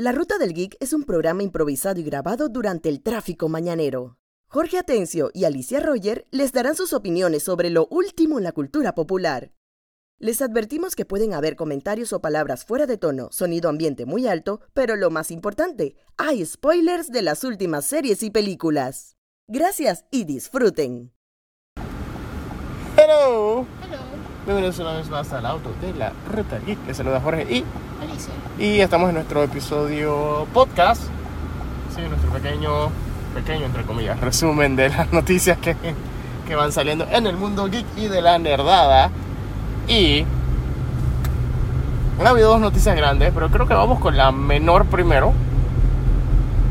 La Ruta del Geek es un programa improvisado y grabado durante el tráfico mañanero. Jorge Atencio y Alicia Roger les darán sus opiniones sobre lo último en la cultura popular. Les advertimos que pueden haber comentarios o palabras fuera de tono, sonido ambiente muy alto, pero lo más importante, hay spoilers de las últimas series y películas. Gracias y disfruten. Hello. Bienvenidos una vez más al auto de la Ruta Geek. Les saluda Jorge y, Alicia. y estamos en nuestro episodio podcast. Sí, nuestro pequeño, pequeño entre comillas, resumen de las noticias que, que van saliendo en el mundo geek y de la nerdada. Y han habido dos noticias grandes, pero creo que vamos con la menor primero,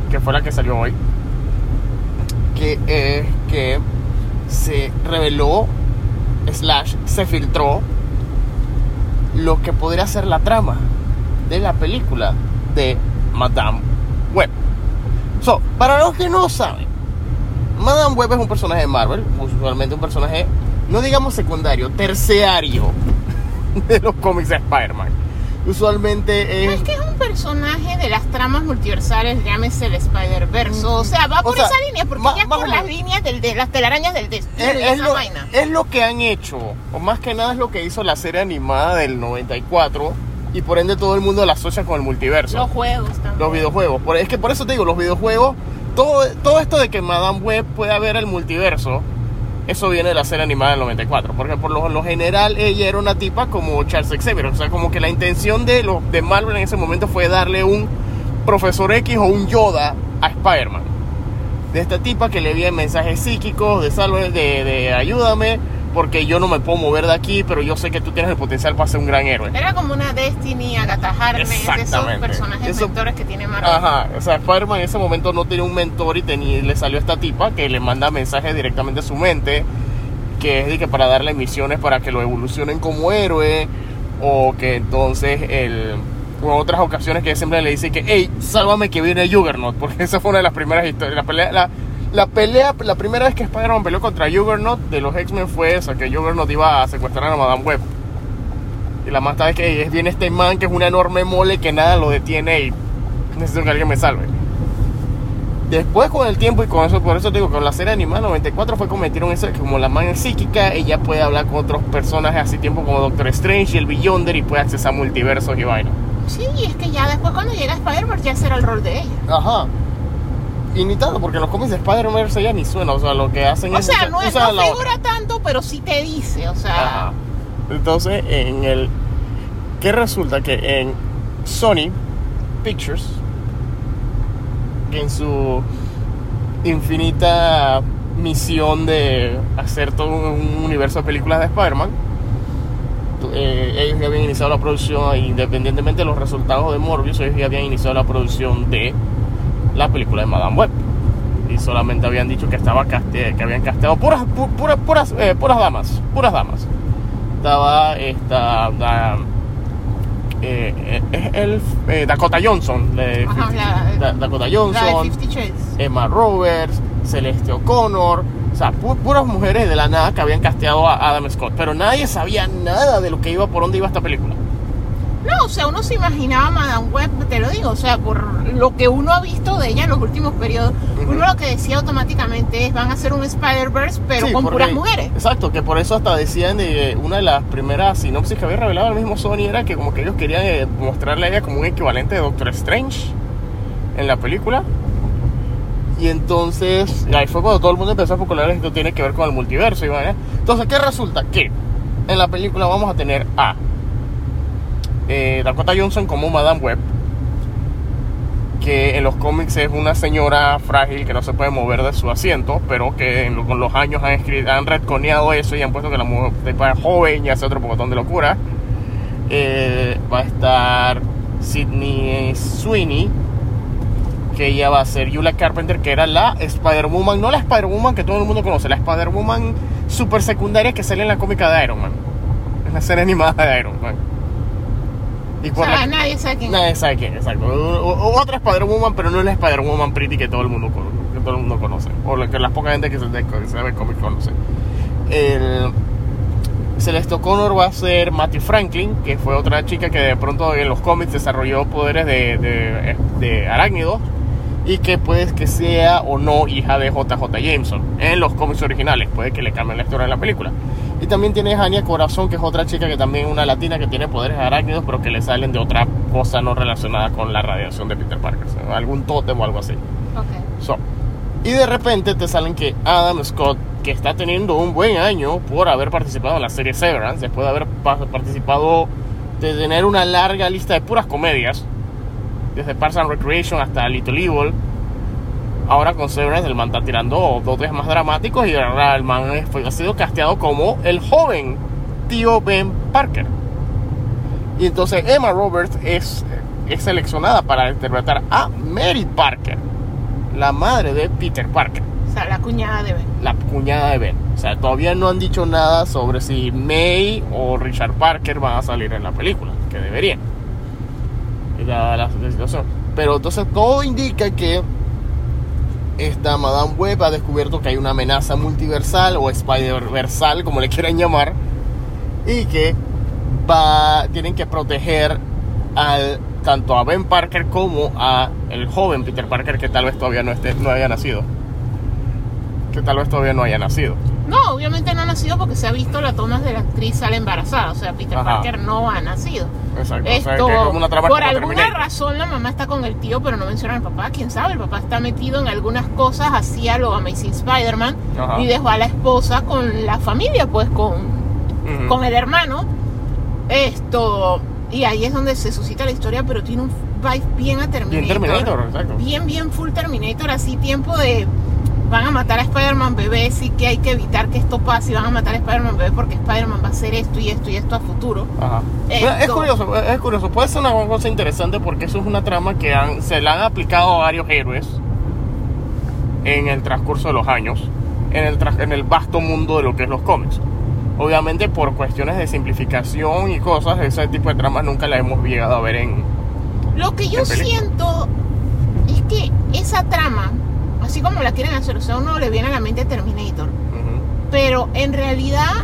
que fue la que salió hoy. Que es que se reveló slash se filtró lo que podría ser la trama de la película de Madame Web. So, para los que no saben, Madame Web es un personaje de Marvel, usualmente un personaje, no digamos secundario, terciario de los cómics de Spider-Man. Usualmente No, es... es que es un personaje de las tramas multiversales, llámese el Spider-Verse. O sea, va O por sea, esa línea, porque ma- ya más por o las líneas del, de las telarañas del destino Es, y es esa lo, vaina. es lo que han hecho, o más que nada es lo que hizo la serie animada del 94 y por ende todo el mundo la asocia con el multiverso. Los juegos también. Los videojuegos. Por- es que por eso te digo, los videojuegos, todo, todo esto de que Madame Web pueda ver el multiverso, eso viene de la serie animada del 94. Porque por lo, lo general ella era una tipa como Charles Xavier. O sea, como que la intención de, los de Marvel en ese momento fue darle un Profesor X o un Yoda a Spider-Man. De esta tipa que le envía mensajes psíquicos de salve, de, de ayúdame, porque yo no me puedo mover de aquí, pero yo sé que tú tienes el potencial para ser un gran héroe. Era como una Destiny, Agatha Harkness, esos personajes Eso- mentores que tiene Marvel. Ajá, o sea, Spider-Man en ese momento no tenía un mentor y tenía, le salió esta tipa que le manda mensajes directamente a su mente, que es de que para darle misiones para que lo evolucionen como héroe, o que entonces el, o otras ocasiones que siempre le dice que, hey, sálvame que viene Juggernaut, porque esa fue una de las primeras historias, la pelea, la, la pelea, la primera vez que Spider-Man peleó contra Juggernaut de los X-Men fue esa, que Juggernaut iba a secuestrar a Madame Web. Y la más tarde que es- viene este man que es una enorme mole que nada lo detiene y necesito que alguien me salve. Después con el tiempo y con eso, por eso te digo, con la serie animada 94 fue como metieron eso, que como la man es psíquica, ella puede hablar con otros personajes así tiempo como Doctor Strange y el Beyonder y puede accesar multiversos y vaina. Sí, y es que ya después cuando llega Spider-Verse ya será el rol de ella. Ajá. Y ni tanto, porque los cómics de Spider-Man ella ni suena, o sea, lo que hacen O es... sea, usar- no, no figura tanto, pero sí te dice, o sea... Ajá. Entonces, en el. ¿Qué resulta? Que en Sony Pictures, que en su infinita misión de hacer todo un universo de películas de Spider-Man, eh, ellos ya habían iniciado la producción, independientemente de los resultados de Morbius, ellos ya habían iniciado la producción de la película de Madame Web. Y solamente habían dicho que estaba caste- que habían casteado puras, pu- puras, puras, eh, puras damas, puras damas. Estaba esta da- eh, eh, el eh, Dakota Johnson, de Ajá, 50 la- Da- Dakota Johnson. Emma Roberts, Celeste O'Connor, o sea, pu- puras mujeres de la nada que habían casteado a Adam Scott, pero nadie sabía nada de lo que iba, por dónde iba esta película. No, o sea, uno se imaginaba a Madame Web, te lo digo, o sea, por lo que uno ha visto de ella en los últimos periodos, uno lo que decía automáticamente es van a hacer un Spider-Verse, pero Sí, con porque- puras mujeres. Exacto, que por eso hasta decían de una de las primeras sinopsis que había revelado el mismo Sony era que como que ellos querían eh, mostrarle a ella como un equivalente de Doctor Strange en la película. Y entonces, ahí fue cuando todo el mundo empezó a que esto tiene que ver con el multiverso. Y. Entonces, ¿qué resulta? Que en la película vamos a tener a eh, Dakota Johnson como Madame Web, que en los cómics es una señora frágil que no se puede mover de su asiento, pero que con los años han, escri- han retconeado eso y han puesto que la mujer es joven y hace otro pocotón de locura. Eh, va a estar Sidney Sweeney, que ella va a ser Yula Carpenter, que era la Spider-Woman, no la Spider-Woman que todo el mundo conoce, la Spider-Woman super secundaria que sale en la cómica de Iron Man, en la serie animada de Iron Man. Y O por sea, la- nadie sabe quién. Nadie sabe quién, exacto. O- o- Otra Spider-Woman, pero no es la Spider-Woman pretty que todo el mundo conoce. Que todo el mundo conoce. O la que la poca gente que se que sabe cómic conoce. El- Celeste Connor va a ser Matthew Franklin, que fue otra chica que de pronto en los cómics desarrolló poderes de, de, de arácnidos y que puede que sea o no hija de JJ Jameson en los cómics originales, puede que le cambien la historia de la película. Y también tienes a Anya Corazón, que es otra chica que también es una latina que tiene poderes arácnidos, pero que le salen de otra cosa no relacionada con la radiación de Peter Parker, o sea, algún tótem o algo así. So, y de repente te salen que Adam Scott, que está teniendo un buen año por haber participado en la serie Severance, después de haber pa- participado, de tener una larga lista de puras comedias, desde Parks and Recreation hasta Little Evil. Ahora con Severance el man está tirando dotes más dramáticos y ahora el man ha sido casteado como el joven tío Ben Parker. Y entonces Emma Roberts es, es seleccionada para interpretar a Mary Parker, la madre de Peter Parker, O sea, la cuñada de Ben. la cuñada de Ben. O sea, todavía no han dicho nada sobre si May o Richard Parker van a salir en la película, que deberían. Pero entonces todo indica que esta Madame Web ha descubierto que hay una amenaza multiversal o Spider-Versal, como le quieran llamar, y que va, tienen que proteger al, tanto a Ben Parker como a el joven Peter Parker que tal vez todavía no, esté, no haya nacido. Que tal vez todavía no haya nacido. No, obviamente no ha nacido porque se ha visto las tomas de la actriz sale embarazada. O sea, Peter Ajá. Parker no ha nacido. Exacto. o sea, Esto, que es como una trama por alguna razón la mamá está con el tío, pero no menciona al papá. ¿Quién sabe? El papá está metido en algunas cosas, hacía lo Amazing Spider-Man y dejó a la esposa con la familia, pues con, con el hermano. Esto, y ahí es donde se suscita la historia, pero tiene un vibe bien a Terminator. Bien Terminator, exacto. Bien, bien full Terminator, así tiempo de van a matar a Spider-Man bebé, sí que hay que evitar que esto pase y van a matar a Spider-Man bebé porque Spider-Man va a hacer esto y esto y esto a futuro. Ajá. Esto. Bueno, Es curioso, es curioso. Puede ser una cosa interesante porque eso es una trama que han- se la han aplicado a varios héroes en el transcurso de los años, en el, en el vasto mundo de lo que es los cómics. Obviamente por cuestiones de simplificación y cosas, ese tipo de tramas nunca la hemos llegado a ver en... Lo que yo siento es que esa trama, así como la quieren hacer, o sea, uno le viene a la mente Terminator, pero en realidad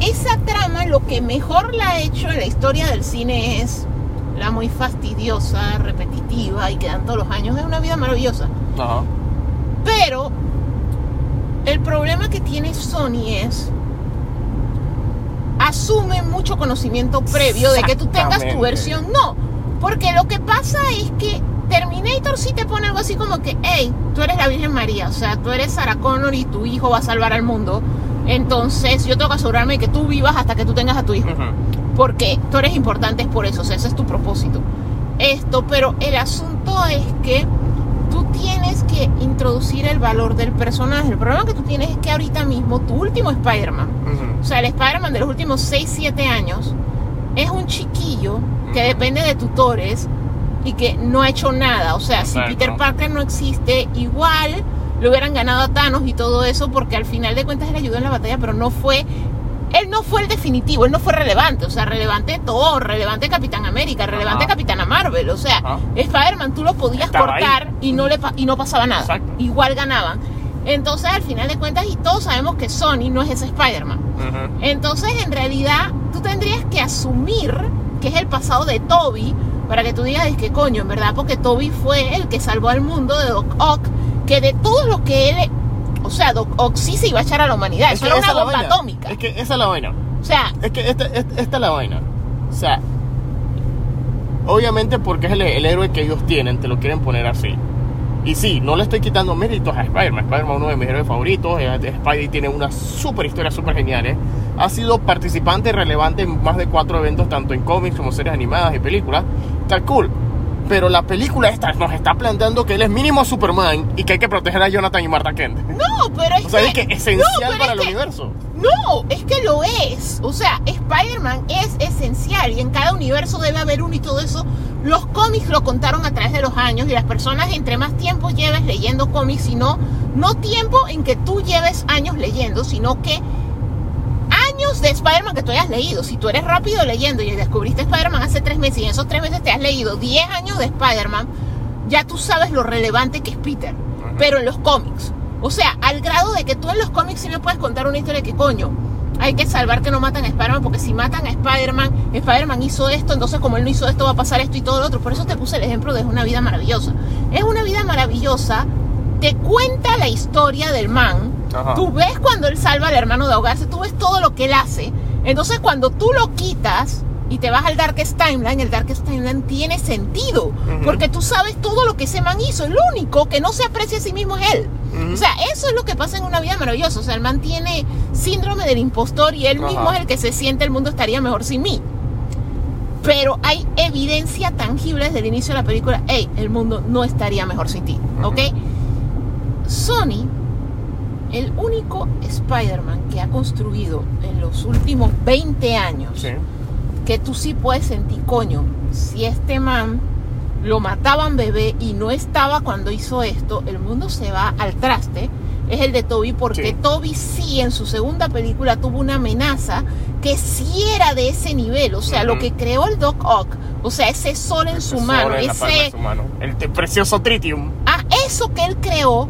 esa trama lo que mejor la ha hecho en la historia del cine es la muy fastidiosa, repetitiva y que dan todos los años. Es una vida maravillosa. Pero el problema que tiene Sony es asume mucho conocimiento previo de que tú tengas tu versión. No, porque lo que pasa es que Terminator sí te pone algo así como que, hey, tú eres la Virgen María, o sea, tú eres Sarah Connor y tu hijo va a salvar al mundo. Entonces yo tengo que asegurarme que tú vivas hasta que tú tengas a tu hijo porque tú eres importante es por eso, o sea, ese es tu propósito. Esto, pero el asunto es que tú tienes que introducir el valor del personaje. El problema que tú tienes es que ahorita mismo tu último Spider-Man, o sea, el Spider-Man de los últimos 6, 7 años, es un chiquillo que depende de tutores y que no ha hecho nada. O sea, si Exacto. Peter Parker no existe, igual le hubieran ganado a Thanos y todo eso, porque al final de cuentas él ayudó en la batalla, pero no fue. Él no fue el definitivo, él no fue relevante. O sea, relevante Thor, relevante Capitán América, relevante Ajá. Capitana Marvel. O sea. Spider-Man tú lo podías Estaba ahí. cortar y no, le, y no pasaba nada. Exacto. Igual ganaban. Entonces, al final de cuentas, y todos sabemos que Sony no es ese Spider-Man. Entonces, en realidad, tú tendrías que asumir que es el pasado de Toby para que tú digas, es que coño, en verdad, porque Toby fue el que salvó al mundo de Doc Ock, que de todo lo que él. O sea, Doc Ock sí se iba a echar a la humanidad. Eso que era una es bomba vaina. atómica. Es que esa es la vaina. O sea, Es que esta, esta, esta es la vaina. O sea, obviamente porque es el, el héroe que ellos tienen, te lo quieren poner así. Y sí, no le estoy quitando méritos a Spider-Man. Spider-Man es uno de mis héroes favoritos. eh, Spidey tiene una super historia súper genial. eh. Ha sido participante relevante en más de cuatro eventos, tanto en cómics como series animadas y películas. Está cool. Pero la película esta nos está planteando que él es mínimo Superman y que hay que proteger a Jonathan y Martha Kent. no, pero es O sea, que. es que esencial para es el que- universo. No, es que lo es. O sea, Spider-Man es esencial y en cada universo debe haber uno y todo eso. Los cómics lo contaron a través de los años y las personas entre más tiempo lleves leyendo cómics, sino no tiempo en que tú lleves años leyendo, sino que de Spider-Man que tú hayas leído. Si tú eres rápido leyendo y descubriste Spider-Man hace tres meses y en esos tres meses te has leído 10 años de Spider-Man, ya tú sabes lo relevante que es Peter. Pero en los cómics. O sea, al grado de que tú en los cómics sí me puedes contar una historia que coño. hay que salvar que no matan a Spider-Man, porque si matan a Spider-Man, Spider-Man hizo esto, entonces como él no hizo esto va a pasar esto y todo lo otro. Por eso te puse el ejemplo de Es una vida maravillosa. Es una vida maravillosa, te cuenta la historia del man, Ajá. tú ves cuando él salva al hermano de ahogarse, tú ves todo lo que él hace. Entonces cuando tú lo quitas y te vas al Darkest Timeline, el Darkest Timeline tiene sentido, porque tú sabes todo lo que ese man hizo. El único que no se aprecia a sí mismo es él. O sea, eso es lo que pasa en una vida maravillosa. O sea, el man tiene síndrome del impostor y él Ajá. mismo es el que se siente el mundo estaría mejor sin mí. Pero hay evidencia tangible desde el inicio de la película, hey, el mundo no estaría mejor sin ti, ¿ok? Sony, el único Spider-Man que ha construido en los últimos 20 años, Sí. que tú sí puedes sentir, coño, si este man lo mataban bebé y no estaba cuando hizo esto, el mundo se va al traste, es el de Toby, porque Sí. Toby sí en su segunda película tuvo una amenaza que sí era de ese nivel, o sea, lo que creó el Doc Ock, o sea, ese sol en su Ese mano, sol en ese, su mano. El precioso tritium. ah, eso que él creó,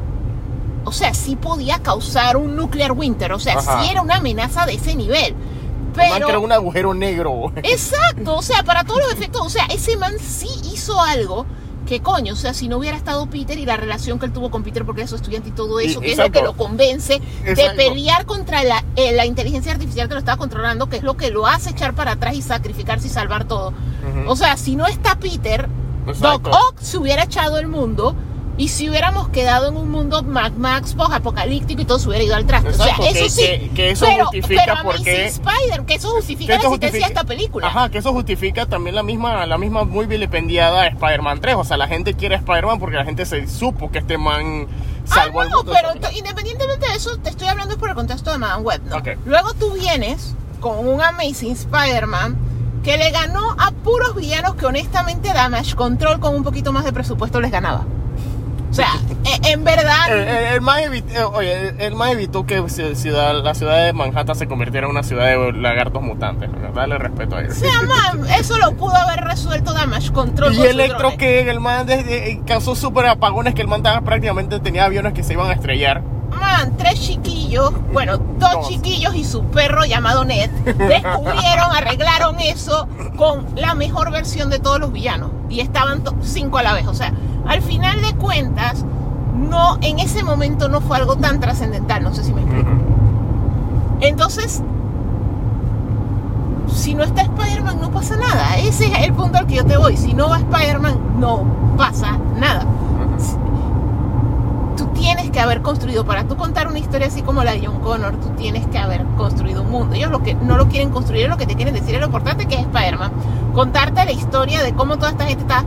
o sea, sí podía causar un nuclear winter, o sea, Ajá. sí era una amenaza de ese nivel. Pero creó un agujero negro. Exacto, o sea, para todos los efectos, o sea, ese man sí hizo algo que coño, o sea, si no hubiera estado Peter y la relación que él tuvo con Peter porque es su estudiante y todo eso, Y- que es lo que lo convence de pelear contra la, eh, la inteligencia artificial que lo estaba controlando, que es lo que lo hace echar para atrás y sacrificarse y salvar todo. O sea, si no está Peter, Exacto. Doc Ock se hubiera echado el mundo y si hubiéramos quedado en un mundo Mad Max post-apocalíptico y todo se hubiera ido al traste. Exacto, o sea, eso que- sí. que- que eso pero, justifica pero por qué- Amazing Spider, que eso justifica Que la esto existencia de justifica- esta película. Ajá, que eso justifica también la misma, la misma muy vilipendiada Spider-Man 3. O sea, la gente quiere a Spider-Man porque la gente se supo que este man salvó ah, no, pero independientemente de eso, te estoy hablando por el contexto de Madame Web, ¿no? Ok. Luego tú vienes con un Amazing Spider-Man que le ganó a puros villanos que honestamente Damage Control con un poquito más de presupuesto les ganaba. O sea, e- en verdad... El, el- el man evi- eh, oye, el- man evitó que ci- ciudad, la ciudad de Manhattan se convirtiera en una ciudad de lagartos mutantes. Dale respeto a él. O sea, man, eso lo pudo haber resuelto Damage Control. Y con Electro que el man desde, eh, causó súper apagones que el man estaba- prácticamente tenía aviones que se iban a estrellar. Man, tres chiquillos, bueno, dos, Dos. chiquillos y su perro llamado Ned, descubrieron, arreglaron eso con la mejor versión de todos los villanos. Y estaban cinco a la vez. O sea, al final de cuentas, no, en ese momento no fue algo tan trascendental. No sé si me explico. Entonces, si no está Spider-Man, no pasa nada. Ese es el punto al que yo te voy. Si no va Spider-Man, no pasa nada. Tú tienes que haber construido, para tú contar una historia así como la de John Connor, tú tienes que haber construido un mundo. Ellos lo que no lo quieren construir, lo que te quieren decir es lo importante que es Spider-Man. Contarte la historia de cómo toda esta gente está.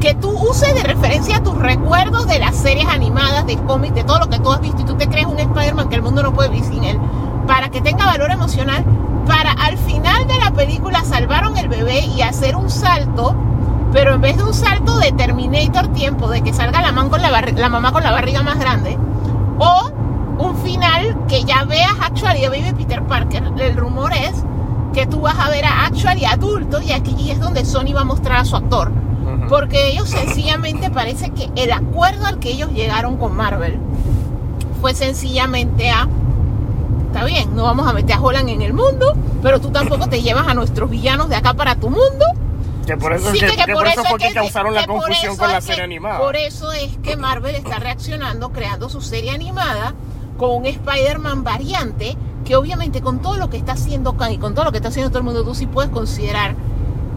Que tú uses de referencia tus recuerdos de las series animadas, de cómics, de todo lo que tú has visto y tú te crees un Spider-Man que el mundo no puede vivir sin él. Para que tenga valor emocional, para al final de la película salvaron el bebé y hacer un salto pero en vez de un salto de Terminator tiempo, de que salga la, man con la, la mamá con la barriga más grande, o un final que ya veas Actually a Baby Peter Parker, el rumor es que tú vas a ver a Actually adulto y aquí es donde Sony va a mostrar a su actor. Porque ellos sencillamente parece que el acuerdo al que ellos llegaron con Marvel fue sencillamente a está bien, no vamos a meter a Holland en el mundo, pero tú tampoco te llevas a nuestros villanos de acá para tu mundo. Que por eso, Sí, que, que- que por eso es fue que causaron la confusión eso con la serie animada. Por eso es que Marvel está reaccionando, creando su serie animada con un Spider-Man variante, que obviamente con todo lo que está haciendo Kang y con todo lo que está haciendo todo el mundo, tú sí puedes considerar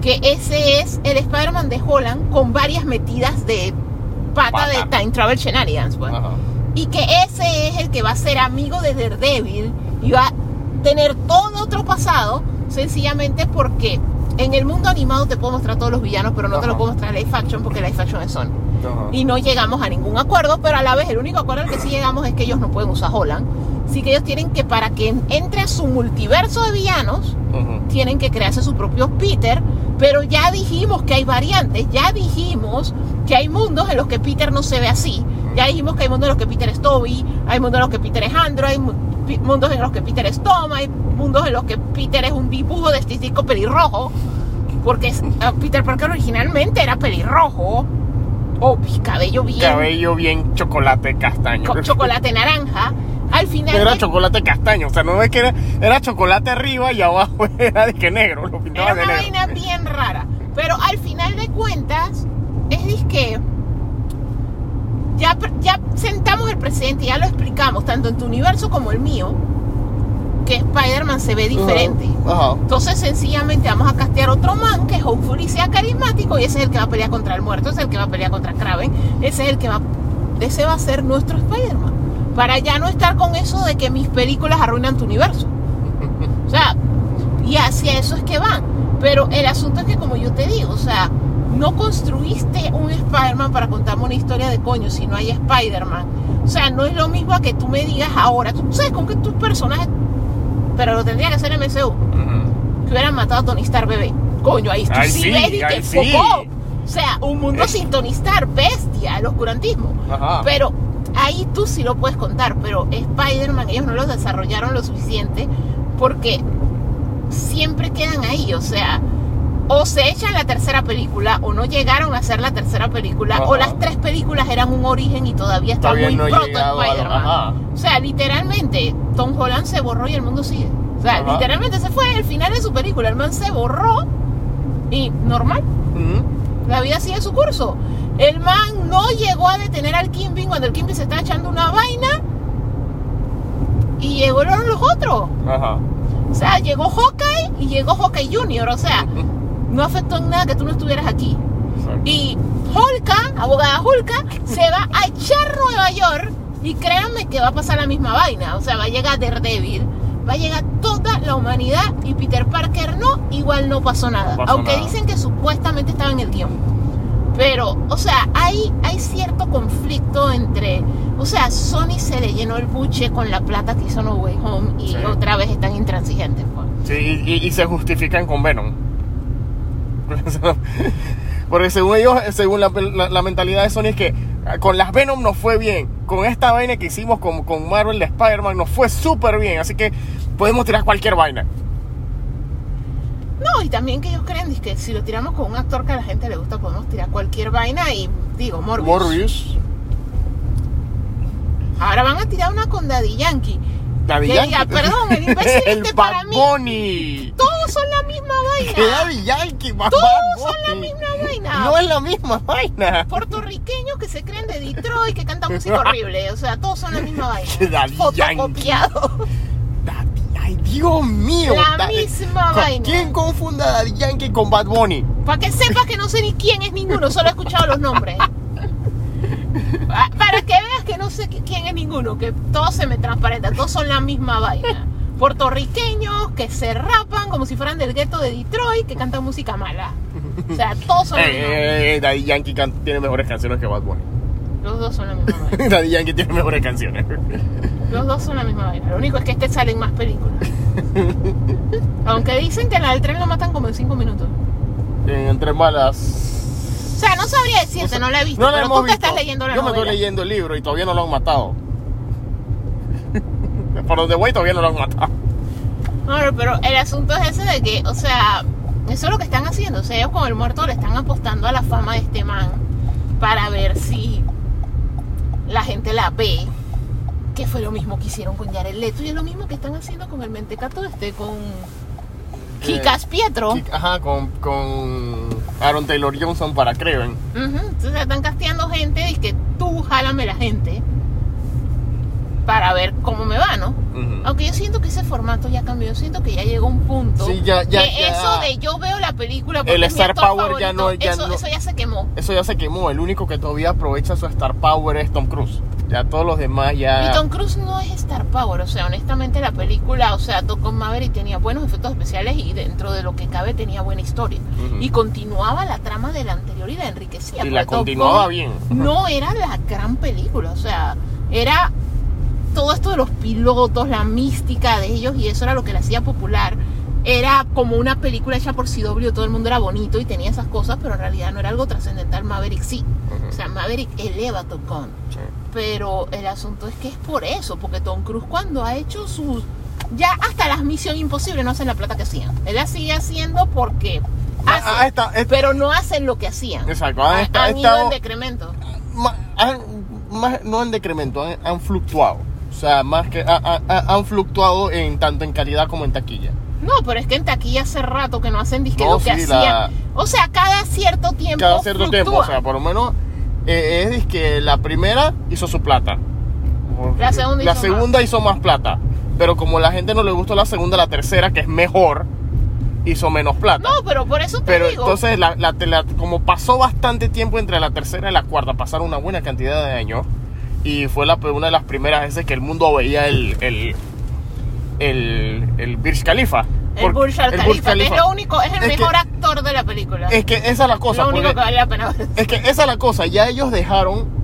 que ese es el Spider-Man de Holland con varias metidas de pata, Pata. de Time Travel Shenanigans. pues. Ajá. Y que ese es el que va a ser amigo de Daredevil y va a tener todo otro pasado, sencillamente porque en el mundo animado te puedo mostrar todos los villanos, pero no te lo puedo mostrar en live action porque live action es. Ajá. Y no llegamos a ningún acuerdo, pero a la vez el único acuerdo al que sí llegamos es que ellos no pueden usar Holland. Así que ellos tienen que, para que entre a su multiverso de villanos, tienen que crearse su propio Peter, pero ya dijimos que hay variantes, ya dijimos que hay mundos en los que Peter no se ve así, ya dijimos que hay mundos en los que Peter es Toby, hay mundos en los que Peter es Andrew, hay mundos en los que Peter es Tom, hay mundos en los que Peter es un dibujo de estístico pelirrojo, porque ah, Peter Parker originalmente era pelirrojo, o cabello bien Cabello bien chocolate castaño. con chocolate naranja. Al final Era de- chocolate castaño, o sea, no ves que era, era chocolate arriba y abajo era de que negro, lo Era pintaban de una negro. vaina bien rara. Pero al final de cuentas, es disque. Ya, ya sentamos el presidente, ya lo explicamos, tanto en tu universo como el mío, que Spider-Man se ve diferente. Entonces, sencillamente vamos a castear otro man que hopefully sea carismático y ese es el que va a pelear contra el muerto, ese es el que va a pelear contra Kraven, ese es el que va. Ese va a ser nuestro Spider-Man. Para ya no estar con eso de que mis películas arruinan tu universo. O sea, y hacia eso es que van. Pero el asunto es que, como yo te digo, o sea, no construiste un Spider-Man para contarme una historia de coño si no hay Spider-Man. O sea, no es lo mismo a que tú me digas ahora, tú sabes con que tus personajes, pero lo tendría que hacer MCU, Ujú. que hubieran matado a Tony Stark bebé. Coño, ahí Ahí sí, sí, ves y ahí te sí. O sea, un mundo Eh. sin Tony Stark, bestia, el oscurantismo. Ajá. Pero ahí tú sí lo puedes contar, pero Spider-Man ellos no lo desarrollaron lo suficiente porque siempre quedan ahí, o sea, o se echan la tercera película o no llegaron a hacer la tercera película o las tres películas eran un origen y todavía está Todavía muy no proto Spider-Man. O sea, literalmente Tom Holland se borró y el mundo sigue. O sea, Ajá. literalmente se fue el final de su película, el man se borró y normal. La vida sigue su curso. El man no llegó a detener al Kingpin cuando el Kingpin se estaba echando una vaina. Y llegaron los otros. Ajá. O sea, llegó Hawkeye y llegó Hawkeye Junior. O sea, no afectó en nada que tú no estuvieras aquí. Exacto. Y Hulka, abogada Hulka, se va a echar Nueva York. Y créanme que va a pasar la misma vaina. O sea, va a llegar Daredevil. Va a llegar toda la humanidad. Y Peter Parker no, igual no pasó nada. pasó Aunque nada. dicen que supuestamente estaba en el guion. Pero, o sea, hay, hay cierto conflicto entre. O sea, Sony se le llenó el buche con la plata que hizo No Way Home y Sí. otra vez están intransigentes. pues. Sí, y, y se justifican con Venom. Porque según ellos, según la, la- la mentalidad de Sony es que ah, con las Venom nos fue bien. Con esta vaina que hicimos con, con Marvel de Spider-Man nos fue súper bien. Así que podemos tirar cualquier vaina. No, y también que ellos creen que si lo tiramos con un actor que a la gente le gusta, podemos tirar cualquier vaina y digo, Morbius. Morbius, Ahora van a tirar una con Daddy Yankee. Daddy Que Yankee. diga, perdón, el imbécil el este para mí. Bunny. Todos son la misma Que vaina. Daddy Yankee, Bad Todos Bunny. son la misma vaina. No es la misma vaina. Puertorriqueños que se creen de Detroit, que cantan música horrible. O sea, todos son la misma vaina. Daddy Fotocopiado. Ay, Dios mío. La Daddy- misma ¿Con- vaina. ¿Quién confunda a Daddy Yankee con Bad Bunny? Para que sepas que no sé ni quién es ninguno, solo he escuchado los nombres. Pa- Para que veas que no sé qui- quién es ninguno, que todo se me transparenta, todos son la misma vaina. Puertorriqueños que se rapan como si fueran del gueto de Detroit, que cantan música mala. O sea, todos son misma vaina. Eh, eh, Daddy Yankee tiene mejores canciones que Bad Bunny. Los dos son la misma vaina. Daddy Yankee tiene mejores canciones. Los dos son la misma vaina. Lo único es que este sale en más películas. Aunque dicen que la del tren lo matan como en 5 minutos. Entre malas. O sea, no sabría decirte, no la he visto, No la pero hemos tú visto. estás leyendo la Yo me estoy leyendo el libro y todavía no lo han matado. Por donde voy todavía no lo han matado. No, pero el asunto es ese de que, o sea, eso es lo que están haciendo. O sea, ellos con el muerto le están apostando a la fama de este man para ver si la gente la ve. Que fue lo mismo que hicieron con Jared Leto y es lo mismo que están haciendo con el mentecato este, con Kikas Pietro. Ajá, con, con Aaron Taylor Johnson para Creven. Ujú, Entonces están casteando gente y que tú jálame la gente para ver cómo me va, ¿no? Aunque yo siento que ese formato ya cambió, yo siento que ya llegó un punto Sí, ya- ya- que ya. eso de yo veo la película porque El es mi Star actor Power ya no- ya eso, no- eso ya se quemó. Eso ya se quemó. El único que todavía aprovecha su Star Power es Tom Cruise. Ya todos los demás ya. Y Tom Cruise no es Star Power, o sea, honestamente la película, o sea, Gun Maverick tenía buenos efectos especiales y dentro de lo que cabe tenía buena historia. Y continuaba la trama de la anterior y la enriquecía. Y la continuaba bien. No era la gran película, o sea, era todo esto de los pilotos, la mística de ellos y eso era lo que la hacía popular. Era como una película hecha por CW, todo el mundo era bonito y tenía esas cosas, pero en realidad no era algo trascendental. Maverick sí. O sea, Maverick eleva a Top Gun. Sí. Pero el asunto es que es por eso, porque Tom Cruise cuando ha hecho sus... Ya hasta las Misión Imposible no hacen la plata que hacían. Él la sigue haciendo porque hace, Ah, esta- esta- pero no hacen lo que hacían. Exacto, han esta- han ido estado- en decremento. más- no en decremento, han, han fluctuado. O sea, más que ha- han fluctuado en tanto en calidad como en taquilla. No, pero es que en taquilla hace rato que no hacen disque No, lo que sí, la- hacían. O sea, cada cierto tiempo. Cada cierto tiempo, o sea, por lo menos eh, es que la primera hizo su plata. La segunda La hizo segunda hizo más plata. Pero como la gente no le gustó la segunda, la tercera, que es mejor, hizo menos plata. No, pero por eso te Pero digo. entonces, la- la- como pasó bastante tiempo entre la tercera y la cuarta, pasaron una buena cantidad de años. Y fue la, una de las primeras veces que el mundo veía el, el, el, el Burj Khalifa. el Burj Khalifa, es lo único, es el Es que- mejor actor de la película. Es que esa es la cosa. lo único que vale la pena ver. es que esa es la cosa, ya ellos dejaron.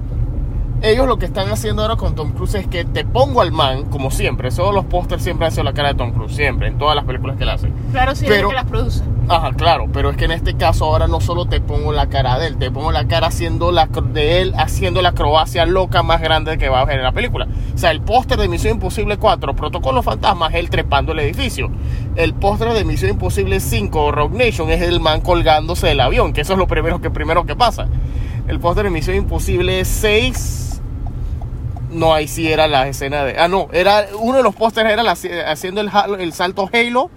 Ellos lo que están haciendo ahora con Tom Cruise es que te pongo al man, como siempre. Todos los pósters siempre han sido la cara de Tom Cruise, siempre, en todas las películas que él hace. Claro, sí, Pero- es que las produce. Ajá, claro, pero es que en este caso ahora no solo te pongo la cara de él, te pongo la cara haciendo la, de él haciendo la acrobacia loca más grande que va a ver en la película. O sea, el póster de Misión Imposible 4, Protocolo Fantasma, es él trepando el edificio. El póster de Misión Imposible 5, Rogue Nation, es el man colgándose del avión, que eso es lo primero que, primero que pasa. El póster de Misión Imposible 6... No, ahí sí era la escena de... Ah, no, era uno de los pósteres era la- haciendo el, salto Halo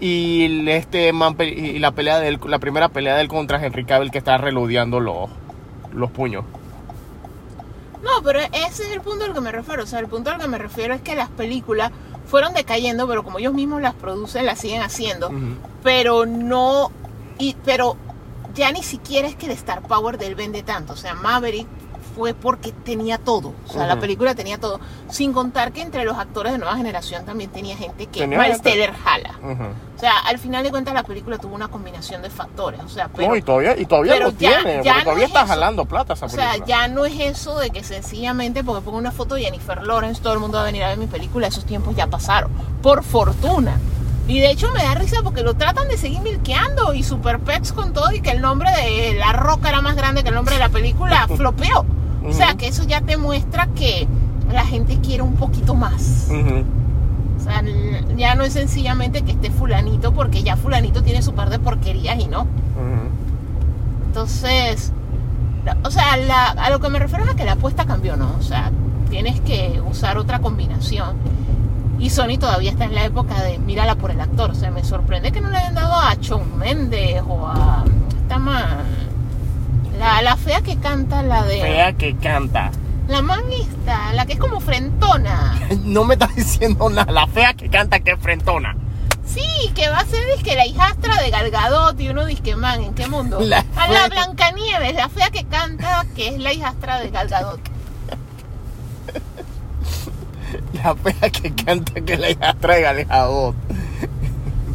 y el- este man pe- y la pelea del la primera pelea del contra Henry Cavill que está reludeando los los puños. No, pero ese es el punto al que me refiero. O sea, el punto al que me refiero es que las películas fueron decayendo, pero como ellos mismos las producen, las siguen haciendo. Pero no. Y, pero ya ni siquiera es que el Star Power del vende tanto. O sea, Maverick fue porque tenía todo. O sea, la película tenía todo. Sin contar que entre los actores de nueva generación también tenía gente que Tenía Miles. Teller jala. O sea, al final de cuentas la película tuvo una combinación de factores. O sea, pero no, y todavía y todavía pero lo ya- tiene, ya porque no todavía es está eso. jalando plata esa O sea, película. ya no es eso de que sencillamente porque pongo una foto de Jennifer Lawrence, todo el mundo va a venir a ver mi película, esos tiempos ya pasaron. Por fortuna. Y de hecho me da risa porque lo tratan de seguir milqueando y Super Pets con todo y que el nombre de La Roca era más grande que el nombre de la película, flopeó. O sea, que eso ya te muestra que la gente quiere un poquito más. O sea, ya no es sencillamente que esté fulanito porque ya fulanito tiene su par de porquerías y no. Entonces, o sea, la- a lo que me refiero es a que la apuesta cambió, ¿no? O sea, tienes que usar otra combinación. Y Sony todavía está en la época de mírala por el actor. O sea, me sorprende que no le hayan dado a Shawn Mendes o a esta man. La, la fea que canta, la de. Fea que canta. La man esta, la que es como frentona. No me estás diciendo nada, la fea que canta que es frentona. Sí, que va a ser disque la hijastra de Galgadot y uno disque man, ¿en qué mundo? La a la Blancanieves, la fea que canta, que es la hijastra de Galgadot. La fea que canta que la hija traiga alejador.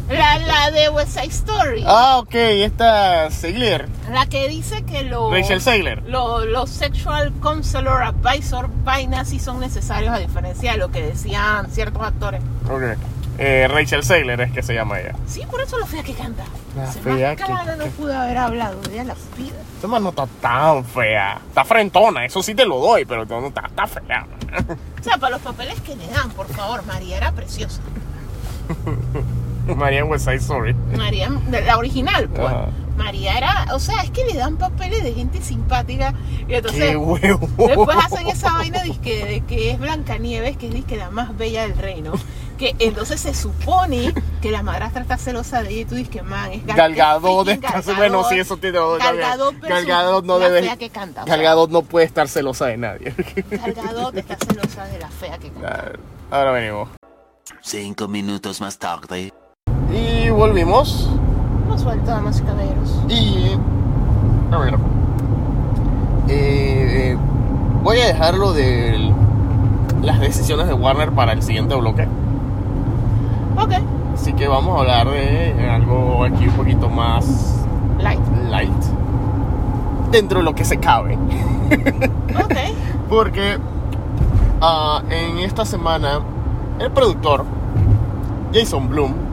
La, la de West Side Story. Ah, ok, esta Segler, La que dice que lo- Rachel Segler. lo- los sexual counselor advisor vainas sí son necesarios a diferencia de lo que decían ciertos actores. Ok. Eh, Rachel Segler es que se llama ella. Sí, por eso lo fea que canta. La Se fea que- clara no que- pudo haber hablado, ella la vida. Man no está tan fea. Está frentona, eso sí te lo doy, pero no está, está fea. O sea, para los papeles que le dan, por favor, María era preciosa. María West Side Story. María, la original, pues. Ajá. María era, o sea, es que le dan papeles de gente simpática y entonces ¡Qué huevo! después hacen esa vaina de que es Blancanieves, que es la más bella del reino. Que entonces se supone que la madrastra está celosa de ella y tú dices que man, es Gal- Gal Gadot, freaking es Gal casi- bueno, sí, eso tiene todo. Gal Gadot versus Gal Gadot no la debe. fea que canta. o sea, Gal Gadot no puede estar celosa de nadie. Gal Gadot está celosa de la fea que canta. Ahora venimos. Cinco minutos más tarde. Volvimos. Caballeros. Y. A ver. Eh, voy a dejarlo de las decisiones de Warner para el siguiente bloque. Ok, Así que vamos a hablar de algo aquí un poquito más light. light. Dentro de lo que se cabe. Ok. Porque ah, en esta semana el productor Jason Bloom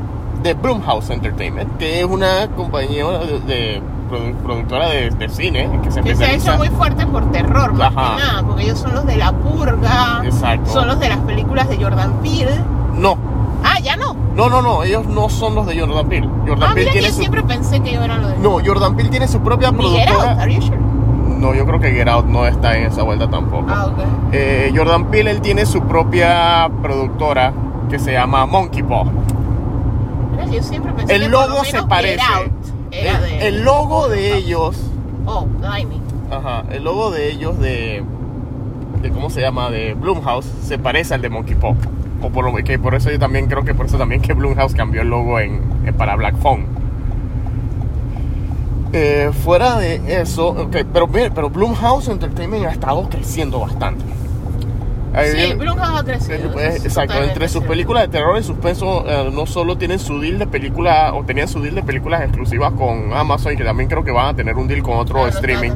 de Blumhouse Entertainment, que es una compañía de, de produ- productora de, de cine que se Que se ha hecho muy fuerte por terror, más Ajá. que nada, porque ellos son los de La Purga, Exacto. son los de las películas de Jordan Peele. No, Ah, ya no. no, no, no, ellos no son los de Jordan Peele. Jordan Ah, Peele mira, tiene yo su siempre pensé que ellos eran los de No, Jordan Peele tiene su propia Out, productora. sure? No, yo creo que Get Out no está en esa vuelta tampoco. Ah, ok. Eh, Jordan Peele él tiene su propia productora que se llama Monkey Paw. Mira, Yo siempre pensé El que por lo logo se parece. Get Out era El, de... el logo de ellos, Oh, blimey. ajá, el logo de ellos de, de cómo se llama de Blumhouse se parece al de Monkey Paw. O por lo que por eso yo también creo que por eso también que Blumhouse cambió el logo en, en- para Black Phone. Eh, fuera de eso, ok, pero pero Blumhouse Entertainment ha estado creciendo bastante. Sí, Blumhouse ha crecido. Exacto, entre sus películas de terror y suspenso eh, no solo tienen su deal de películas o tenían su deal de películas exclusivas con Amazon y que también creo que van a tener un deal con otro streaming.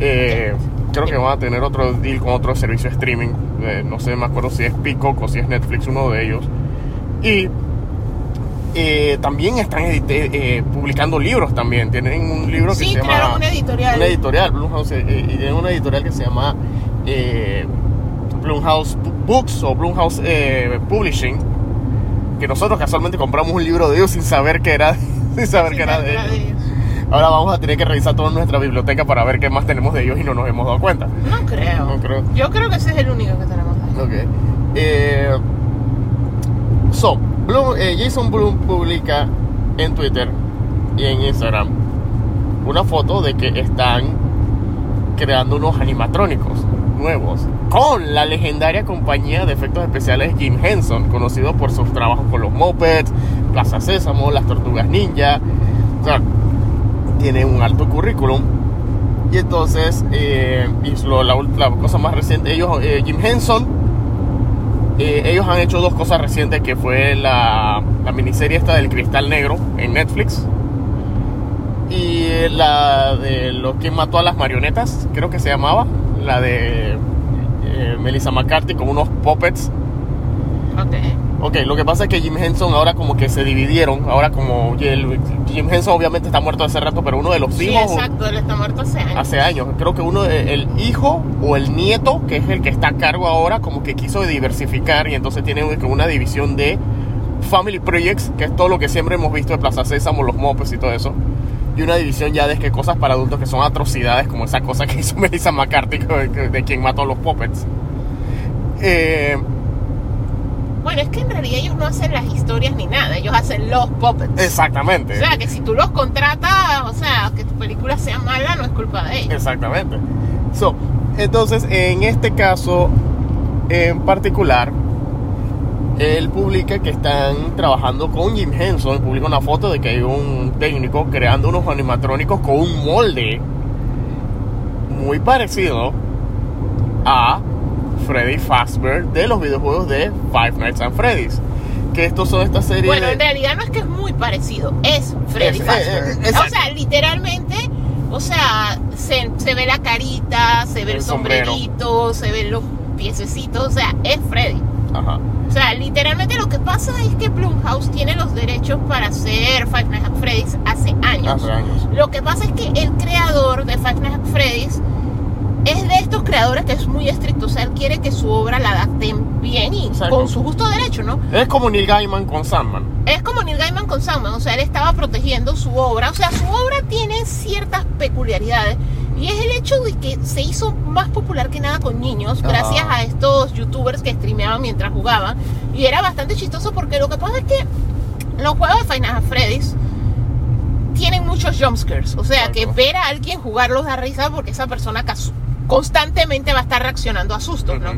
Eh, creo que van a tener otro deal con otro servicio de streaming. Eh, no sé, me acuerdo si es Peacock o si es Netflix, uno de ellos. Y eh, también están eh, publicando libros también. Tienen un libro que Sí, se llama... crearon una editorial. Una editorial, Blumhouse, eh, y tienen una editorial que se llama Blumhouse Books o Blumhouse eh, Publishing, que nosotros casualmente compramos un libro de ellos sin saber que era, sin saber que era de era ellos. de ellos. Ahora vamos a tener que revisar toda nuestra biblioteca para ver qué más tenemos de ellos y no nos hemos dado cuenta. No creo. No creo. Yo creo que ese es el único que tenemos. ahí. Ok. Eh, so, Bloom- eh, Jason Bloom publica en Twitter y en Instagram una foto de que están creando unos animatrónicos con la legendaria compañía de efectos especiales Jim Henson, conocido por sus trabajos con los Muppets, Plaza Sésamo, las Tortugas Ninja. O sea, tiene un alto currículum. Y entonces, eh, lo- la cosa más reciente, ellos, eh, Jim Henson, eh, ellos han hecho dos cosas recientes, que fue la, la miniserie esta del Cristal Negro en Netflix. Y la de lo que mató a las marionetas, creo que se llamaba. La de eh, Melissa McCarthy con unos puppets. Ok. Ok, lo que pasa es que Jim Henson ahora como que se dividieron. Ahora como el- Jim Henson obviamente está muerto hace rato, pero uno de los Sí, hijos exacto. Él está muerto hace años. hace años. Creo que uno, el hijo o el nieto, que es el que está a cargo ahora, como que quiso diversificar y entonces tiene una división de Family Projects, que es todo lo que siempre hemos visto de Plaza Sésamo, los mopes y todo eso. Y una división ya de que cosas para adultos que son atrocidades, como esa cosa que hizo Melissa McCarthy, de, de quien mató a los puppets. Eh, Bueno, es que en realidad ellos no hacen las historias ni nada. Ellos hacen los puppets. exactamente. O sea, que si tú los contratas, o sea, que tu película sea mala, no es culpa de ellos. Exactamente. So, entonces, en este caso en particular, él publica que están trabajando con Jim Henson. Publica una foto de que hay un técnico creando unos animatrónicos con un molde muy parecido a Freddy Fazbear de los videojuegos de Five Nights at Freddy's. Que estos son estas series. Bueno, en realidad no es que es muy parecido, es Freddy Es- Fazbear. eh, exacto. o sea, literalmente, o sea, se, se ve la carita, se ve el, El sombrero. sombrerito, se ven los piececitos, o sea, es Freddy. Ajá. O sea, literalmente lo que pasa es que Blumhouse tiene los derechos para hacer Five Nights at Freddy's hace años. Hace años. Lo que pasa es que el creador de Five Nights at Freddy's es de estos creadores que es muy estricto. O sea, él quiere que su obra la adapten bien y Exacto. con su justo derecho, ¿no? Es como Neil Gaiman con Sandman. Es como Neil Gaiman con Sandman, o sea, él estaba protegiendo su obra, o sea, su obra tiene ciertas peculiaridades y es el hecho de que se hizo más popular que nada con niños Ajá. gracias a estos youtubers que streameaban mientras jugaban y era bastante chistoso porque lo que pasa es que los juegos de at Freddy's tienen muchos jumpscares, o sea, que ver a alguien jugarlos da risa porque esa persona constantemente va a estar reaccionando a sustos, ¿no?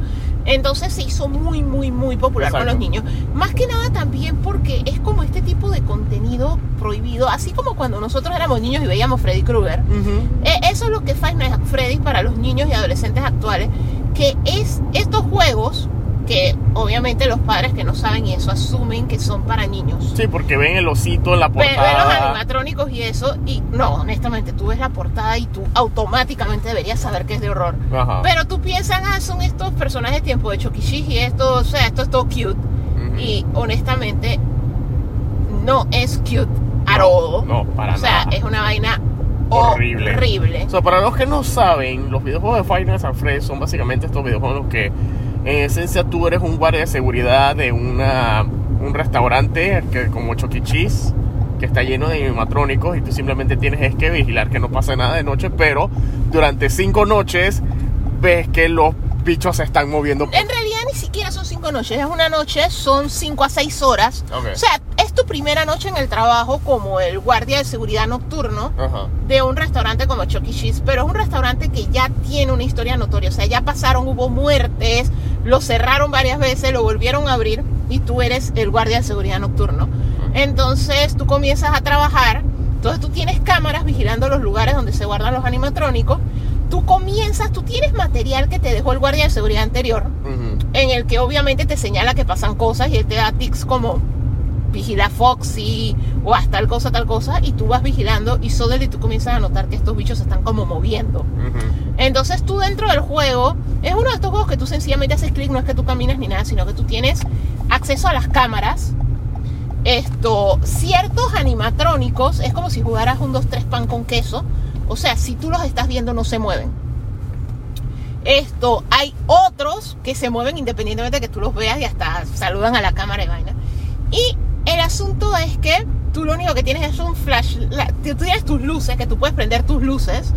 Entonces se hizo muy, muy, muy popular con los niños. Más que nada también porque es como este tipo de contenido prohibido, así como cuando nosotros éramos niños y veíamos Freddy Krueger. Eh, eso es lo que Five Nights at Freddy para los niños y adolescentes actuales, que es estos juegos que obviamente los padres que no saben y eso asumen que son para niños. Sí, porque ven el osito en la Ve- ve los portada. animatrónicos y eso, y no, honestamente, tú ves la portada y tú automáticamente deberías saber que es de horror. Ajá. Pero tú piensas, ah, son estos personajes de tiempo de y esto, o sea, esto es todo cute. Ujú. Y honestamente, no es cute at No, all. no, para O sea, nada. es una vaina Horrible. horrible. O sea, para los que no saben, los videojuegos de at Freddy's son básicamente estos videojuegos que en esencia tú eres un guardia de seguridad de una, un restaurante que, como Chucky Cheese que está lleno de animatrónicos y tú simplemente tienes es que vigilar que no pase nada de noche, pero durante cinco noches ves que los bichos se están moviendo. En realidad ni siquiera cinco noches, es una noche, son cinco a seis horas. O sea, es tu primera noche en el trabajo como el guardia de seguridad nocturno de un restaurante como Chuck E. Cheese, pero es un restaurante que ya tiene una historia notoria. O sea, ya pasaron, hubo muertes, lo cerraron varias veces, lo volvieron a abrir y tú eres el guardia de seguridad nocturno. Entonces tú comienzas a trabajar, entonces tú tienes cámaras vigilando los lugares donde se guardan los animatrónicos. Tú comienzas, tú tienes material que te dejó el guardia de seguridad anterior, en el que obviamente te señala que pasan cosas y él te da tics como vigila Foxy o haz tal cosa, tal cosa, y tú vas vigilando y suddenly tú comienzas a notar que estos bichos se están como moviendo. Entonces tú dentro del juego, es uno de estos juegos que tú sencillamente haces clic, no es que tú caminas ni nada, sino que tú tienes acceso a las cámaras. Esto, ciertos animatrónicos, es como si jugaras un 2-3 pan con queso. O sea, si tú los estás viendo, no se mueven. Esto, hay otros que se mueven independientemente de que tú los veas y hasta saludan a la cámara y vaina. Y el asunto es que tú lo único que tienes es un flash. la- tú tienes tus luces, que tú puedes prender tus luces.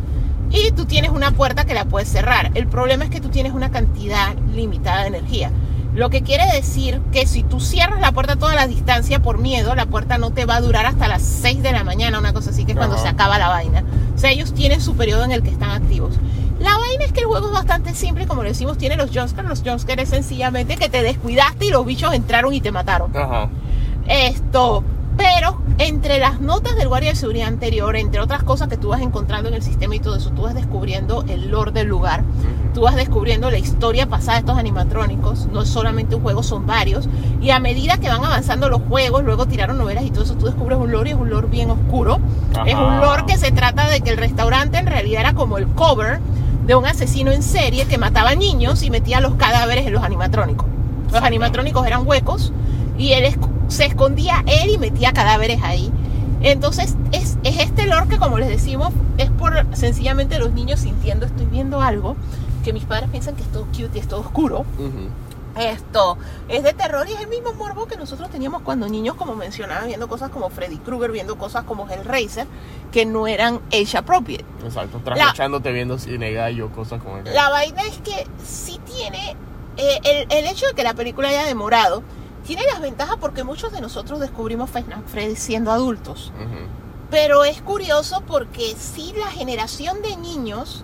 Y tú tienes una puerta que la puedes cerrar. El problema es que tú tienes una cantidad limitada de energía. Lo que quiere decir que si tú cierras la puerta a toda la distancia por miedo, la puerta no te va a durar hasta las 6 de la mañana, una cosa así, que es cuando Ajá. se acaba la vaina. O sea, ellos tienen su periodo en el que están activos. La vaina es que el juego es bastante simple, como le decimos, tiene los jumpscares. Los jumpscares es sencillamente que te descuidaste y los bichos entraron y te mataron. Ajá. Esto, pero entre las notas del guardia de seguridad anterior, entre otras cosas que tú vas encontrando en el sistema y todo eso, tú vas descubriendo el lore del lugar, tú vas descubriendo la historia pasada de estos animatrónicos, no es solamente un juego, son varios, y a medida que van avanzando los juegos, luego tiraron novelas y todo eso, tú descubres un lore y es un lore bien oscuro, Ajá. es un lore que se trata de que el restaurante en realidad era como el cover de un asesino en serie que mataba niños y metía los cadáveres en los animatrónicos. Los animatrónicos eran huecos y él se escondía él y metía cadáveres ahí. Entonces es, es este que como les decimos es por sencillamente los niños sintiendo estoy viendo algo que mis padres piensan que es todo cute y es todo oscuro. Ujú. Esto es de terror y es el mismo morbo que nosotros teníamos cuando niños, como mencionaba, viendo cosas como Freddy Krueger, viendo cosas como Hellraiser, que no eran age appropriate. Exacto. Trasnochándote viendo cine gallo, cosas como. La vaina es que sí tiene eh, el, el hecho de que la película haya demorado, tiene las ventajas porque muchos de nosotros descubrimos at Freddy's siendo adultos. Pero es curioso porque sí la generación de niños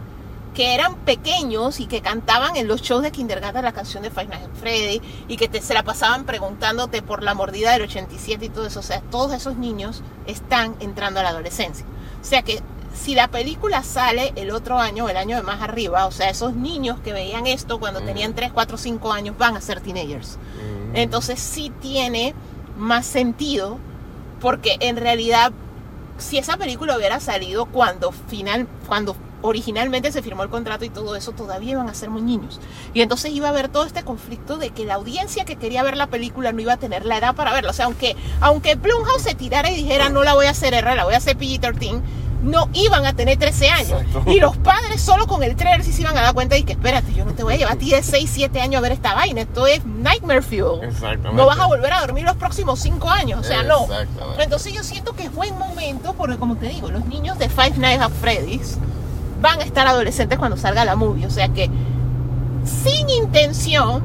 que eran pequeños y que cantaban en los shows de kindergarten la canción de Five Nights Freddy y que te, se la pasaban preguntándote por la mordida del 87 y todo eso. O sea, todos esos niños están entrando a la adolescencia. O sea que si la película sale el otro año el año de más arriba, o sea, esos niños que veían esto cuando Mm. tenían 3, 4, 5 años van a ser teenagers. Mm. Entonces sí tiene más sentido porque en realidad si esa película hubiera salido cuando final cuando originalmente se firmó el contrato y todo eso todavía iban a ser muy niños y entonces iba a haber todo este conflicto de que la audiencia que quería ver la película no iba a tener la edad para verla o sea aunque aunque Blumhouse se tirara y dijera no la voy a hacer R la voy a hacer PG-13 no iban a tener 13 años Exacto. y los padres solo con el trailer sí se iban a dar cuenta y que espérate yo no te voy a llevar a ti de 6 7 años a ver esta vaina esto es Nightmare Fuel Exactamente. no vas a volver a dormir los próximos cinco años, o sea, no. Entonces yo siento que es buen momento porque, como te digo, los niños de Five Nights at Freddy's van a estar adolescentes cuando salga la movie, o sea que sin intención,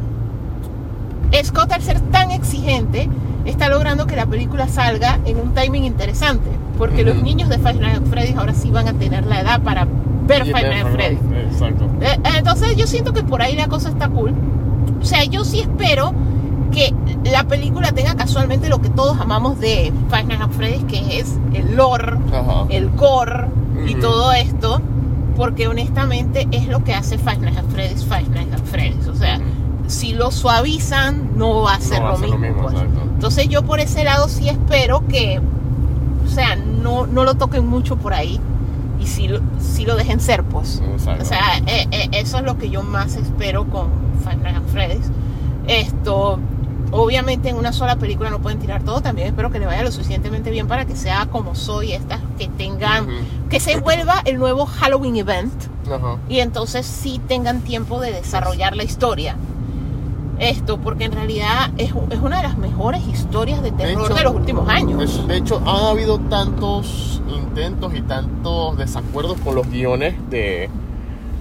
Scott al ser tan exigente está logrando que la película salga en un timing interesante, porque los Ujú. niños de Five Nights at Freddy's ahora sí van a tener la edad para ver Y Five Nights at Freddy's. Exacto. Eh, eh, Entonces yo siento que por ahí la cosa está cool. O sea, yo sí espero que la película tenga casualmente lo que todos amamos de Five Nights at Freddy's, que es el lore, Ajá. el gore y Ujú. todo esto, porque honestamente es lo que hace Five Nights at Freddy's, Five Nights at Freddy's. O sea, Ujú. Si lo suavizan, no va a ser, va a lo, mismo, mismo, pues. Entonces yo por ese lado sí espero que, o sea, no, no lo toquen mucho por ahí y sí, lo- sí lo dejen ser, pues. Exacto. O sea, eh, eh, eso es lo que yo más espero con at Freddy's. Esto, obviamente en una sola película no pueden tirar todo. También espero que le vaya lo suficientemente bien para que sea como soy estas, que tengan, Ujú. que se vuelva el nuevo Halloween event y entonces sí tengan tiempo de desarrollar la historia. Esto, porque en realidad es, es una de las mejores historias de terror de, hecho, los últimos años. es- de hecho, han habido tantos intentos y tantos desacuerdos con los guiones de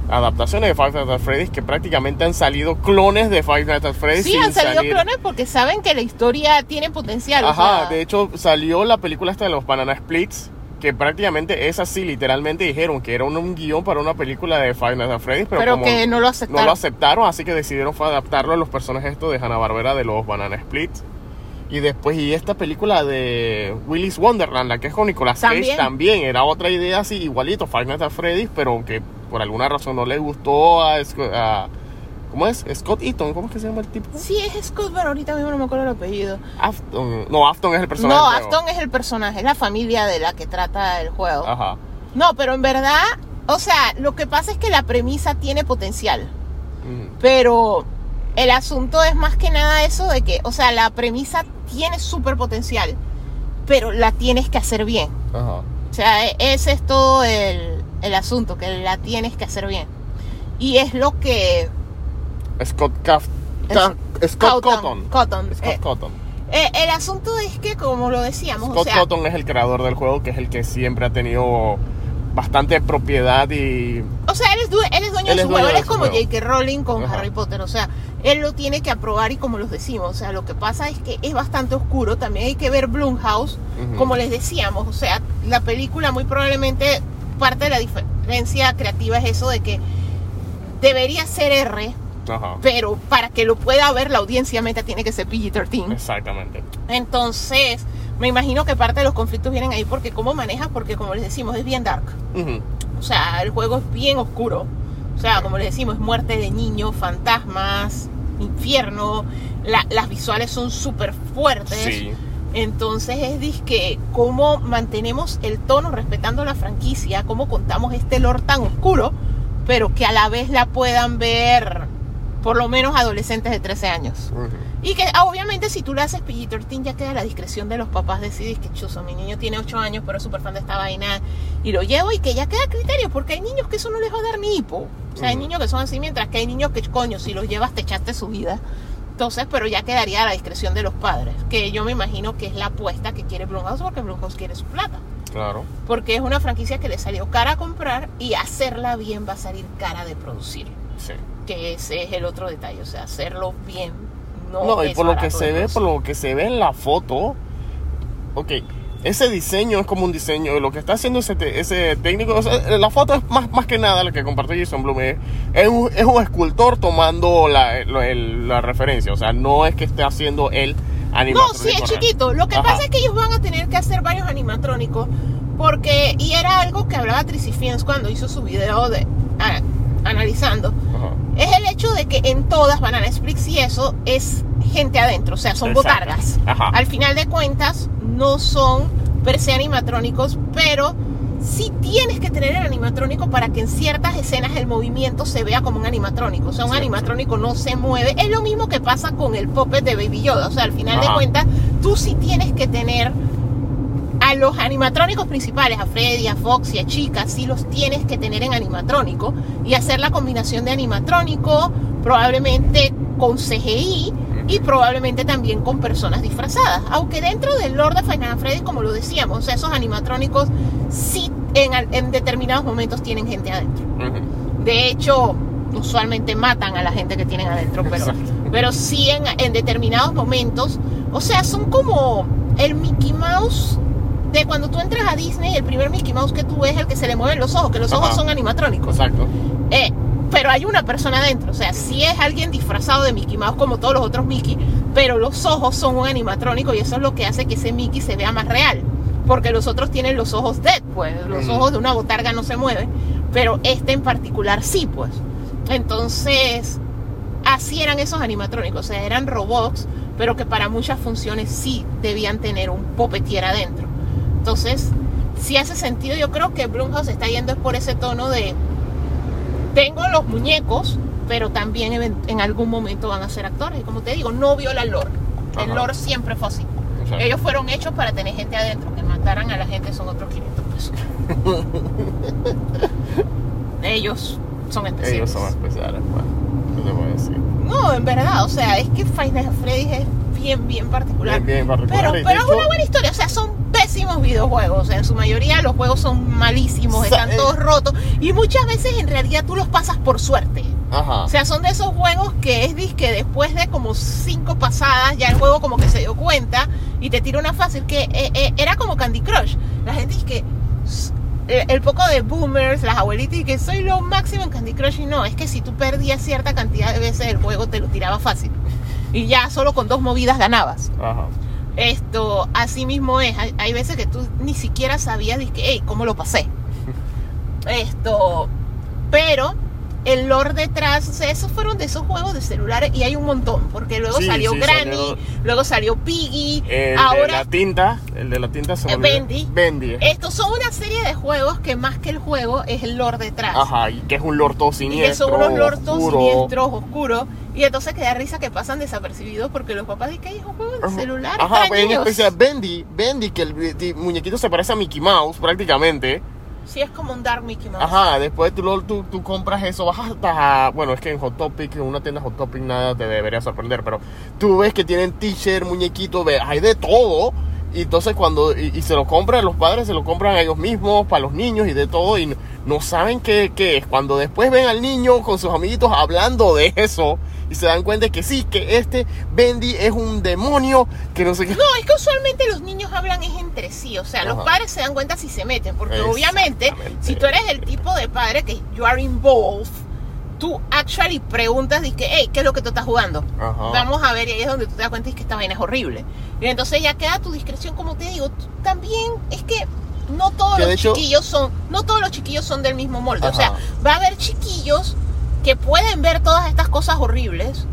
adaptaciones de Five Nights at Freddy's que prácticamente han salido clones de Five Nights at Freddy's. Sí, han salido salir. clones porque saben que la historia tiene potencial. o Ajá, sea, de hecho salió la película esta de los Banana Splits, que prácticamente es así, literalmente dijeron que era un, un guion para una película de Five Nights at Freddy's, pero, pero como que no lo aceptaron. no lo aceptaron, así que decidieron fue adaptarlo a los personajes estos de Hanna-Barbera de los Banana Splits. Y después, y esta película de Willy's Wonderland, la que es con Nicolas Cage, También. era otra idea así, igualito, Five Nights at Freddy's, pero que por alguna razón no le gustó a, a- ¿cómo es? Scott Eaton, ¿cómo es que se llama el tipo? Sí, es Scott, pero ahorita mismo no me acuerdo el apellido. Afton, no, Afton es el personaje. No. Afton es el personaje, es la familia de la que trata el juego. Ajá. No, pero en verdad, o sea, lo que pasa es que la premisa tiene potencial. Mm, Pero el asunto es más que nada eso de que, o sea, la premisa tiene súper potencial, pero la tienes que hacer bien. Ajá. O sea, e- ese es todo el, el asunto, que la tienes que hacer bien. Y es lo que... Scott Caf Ca- Scott Cotton. Cotton. Scott Eh, Cotton. eh, el asunto es que, como lo decíamos, o Scott sea, Cotton es el creador del juego, que es el que siempre ha tenido bastante propiedad y... O sea, él es, due- él es dueño Él de su juego. Él es como. J.K. Rowling con Ajá. Harry Potter. O sea, él lo tiene que aprobar y como los decimos. O sea, lo que pasa es que es bastante oscuro. También hay que ver Blumhouse. Como les decíamos, o sea, la película muy probablemente parte de la diferencia creativa es eso de que debería ser R, Ajá. pero para que lo pueda ver la audiencia meta tiene que ser PG-13. Exactamente. Entonces, me imagino que parte de los conflictos vienen ahí porque cómo manejas, porque como les decimos, es bien dark. O sea, el juego es bien oscuro. O sea, como les decimos, es muerte de niños, fantasmas, infierno. La- las visuales son súper fuertes. Sí. Entonces es disque cómo mantenemos el tono respetando la franquicia, cómo contamos este lore tan oscuro, pero que a la vez la puedan ver por lo menos adolescentes de 13 años. Y que ah, obviamente si tú le haces PG-13 ya queda a la discreción de los papás decidir que chuzo, mi niño tiene 8 años pero es súper fan de esta vaina y lo llevo y que ya queda a criterio porque hay niños que eso no les va a dar ni hipo. O sea, hay niños que son así mientras que hay niños que coño, si los llevas te echaste su vida. Entonces, pero ya quedaría a la discreción de los padres, que yo me imagino que es la apuesta que quiere Blumhouse porque Blumhouse quiere su plata. Claro. Porque es una franquicia que le salió cara a comprar y hacerla bien va a salir cara de producir. Sí. Que ese es el otro detalle, o sea, hacerlo bien no, No, y es por lo que se ve, por lo que se ve en la foto, ok, ese diseño es como un diseño, lo que está haciendo ese, técnico, o sea, la foto es más, más que nada lo que compartió Jason Blum, es, es un, es un escultor tomando la, la referencia, o sea, no es que esté haciendo él No, animatrónico sí, es chiquito. Lo que Ajá. pasa es que ellos van a tener que hacer varios animatrónicos. Porque, y era algo que hablaba Tracy Fiends cuando hizo su video de ah, analizando. Ajá. Es el hecho de que en todas Banana Splits y eso es gente adentro, o sea, son Exacto. botargas. Ajá. Al final de cuentas, no son per se animatrónicos, pero sí tienes que tener el animatrónico para que en ciertas escenas el movimiento se vea como un animatrónico. O sea, un Sí. animatrónico no se mueve. Es lo mismo que pasa con el puppet de Baby Yoda. O sea, al final de cuentas, tú sí tienes que tener a los animatrónicos principales, a Freddy, a Fox y a Chica, sí los tienes que tener en animatrónico y hacer la combinación de animatrónico, probablemente con CGI y probablemente también con personas disfrazadas. Aunque dentro del Lord de Final Freddy, como lo decíamos, esos animatrónicos sí en, determinados momentos tienen gente adentro. De hecho, usualmente matan a la gente que tienen adentro, pero, Exacto. pero sí en, en determinados momentos. O sea, son como el Mickey Mouse de cuando tú entras a Disney, el primer Mickey Mouse que tú ves es el que se le mueven los ojos, que los ojos son animatrónicos. Exacto. Eh, pero hay una persona adentro, o sea, sí es alguien disfrazado de Mickey Mouse como todos los otros Mickey, pero los ojos son un animatrónico y eso es lo que hace que ese Mickey se vea más real. Porque los otros tienen los ojos dead, pues los Mm. ojos de una botarga no se mueven, pero este en particular sí, pues. Entonces, así eran esos animatrónicos, o sea, eran robots, pero que para muchas funciones sí debían tener un popetier adentro. Entonces, si hace sentido, yo creo que Blumhouse está yendo es por ese tono de tengo los muñecos, pero también en, algún momento van a ser actores. Y como te digo, no viola el lore. El Ajá. lore siempre fue así. Ellos fueron hechos para tener gente adentro. Que mataran a la gente son otros 500 pesos. Ellos son especiales. Ellos son especiales, pues. ¿Qué te puedo decir? No, en verdad, o sea, es que at Freddy's es bien, bien particular. Bien, bien particular, Pero, pero es una buena historia, o sea, son pésimos videojuegos, en su mayoría los juegos son malísimos, están todos rotos, y muchas veces en realidad tú los pasas por suerte. Ajá. O sea, son de esos juegos que es que después de como cinco pasadas ya el juego como que se dio cuenta y te tira una fácil que eh, eh, era como Candy Crush. La gente dice que eh, el poco de boomers, las abuelitas y que soy lo máximo en Candy Crush y no, es que si tú perdías cierta cantidad de veces el juego te lo tiraba fácil y ya solo con dos movidas ganabas. Ajá. Esto así mismo es, hay, hay veces que tú ni siquiera sabías que, hey, ¿cómo lo pasé? Esto, pero el lore detrás, o sea, esos fueron de esos juegos de celulares y hay un montón, porque luego Sí, salió sí, Granny, salieron- luego salió Piggy, El de ahora la tinta, el de la tinta se. Bendy. Bendy. estos son una serie de juegos que más que el juego es el lore detrás. Ajá, y que es un lord todo y siniestro. que son unos lortos oscuro. siniestros, oscuros. Y entonces queda risa que pasan desapercibidos porque los papás dicen que es un juego de celular. Ajá, pues en niños". especial Bendy, Bendy, que el di- muñequito se parece a Mickey Mouse prácticamente. Sí, es como un Dark Mickey Mouse. Ajá, después tú, tú, tú compras eso, vas hasta, bueno, es que en Hot Topic, en una tienda Hot Topic nada te debería sorprender, pero tú ves que tienen t-shirt, muñequito, hay de todo. Y entonces cuando, y, y se lo compran, los padres se lo compran a ellos mismos, para los niños y de todo, y no, no saben qué, qué es. Cuando después ven al niño con sus amiguitos hablando de eso, y se dan cuenta que sí, que este Bendy es un demonio, que no sé qué. No, es que usualmente los niños hablan es entre sí, o sea, los padres se dan cuenta si se meten, porque obviamente si tú eres el tipo de padre que you are involved, tú actually preguntas que, hey, ¿qué es lo que tú estás jugando? Ajá. Vamos a ver, y ahí es donde tú te das cuenta y que esta vaina es horrible. Y entonces ya queda a tu discreción, como te digo, tú también es que no todos Que de los hecho- chiquillos son, no todos los chiquillos son del mismo molde, o sea, va a haber chiquillos que pueden ver todas estas cosas horribles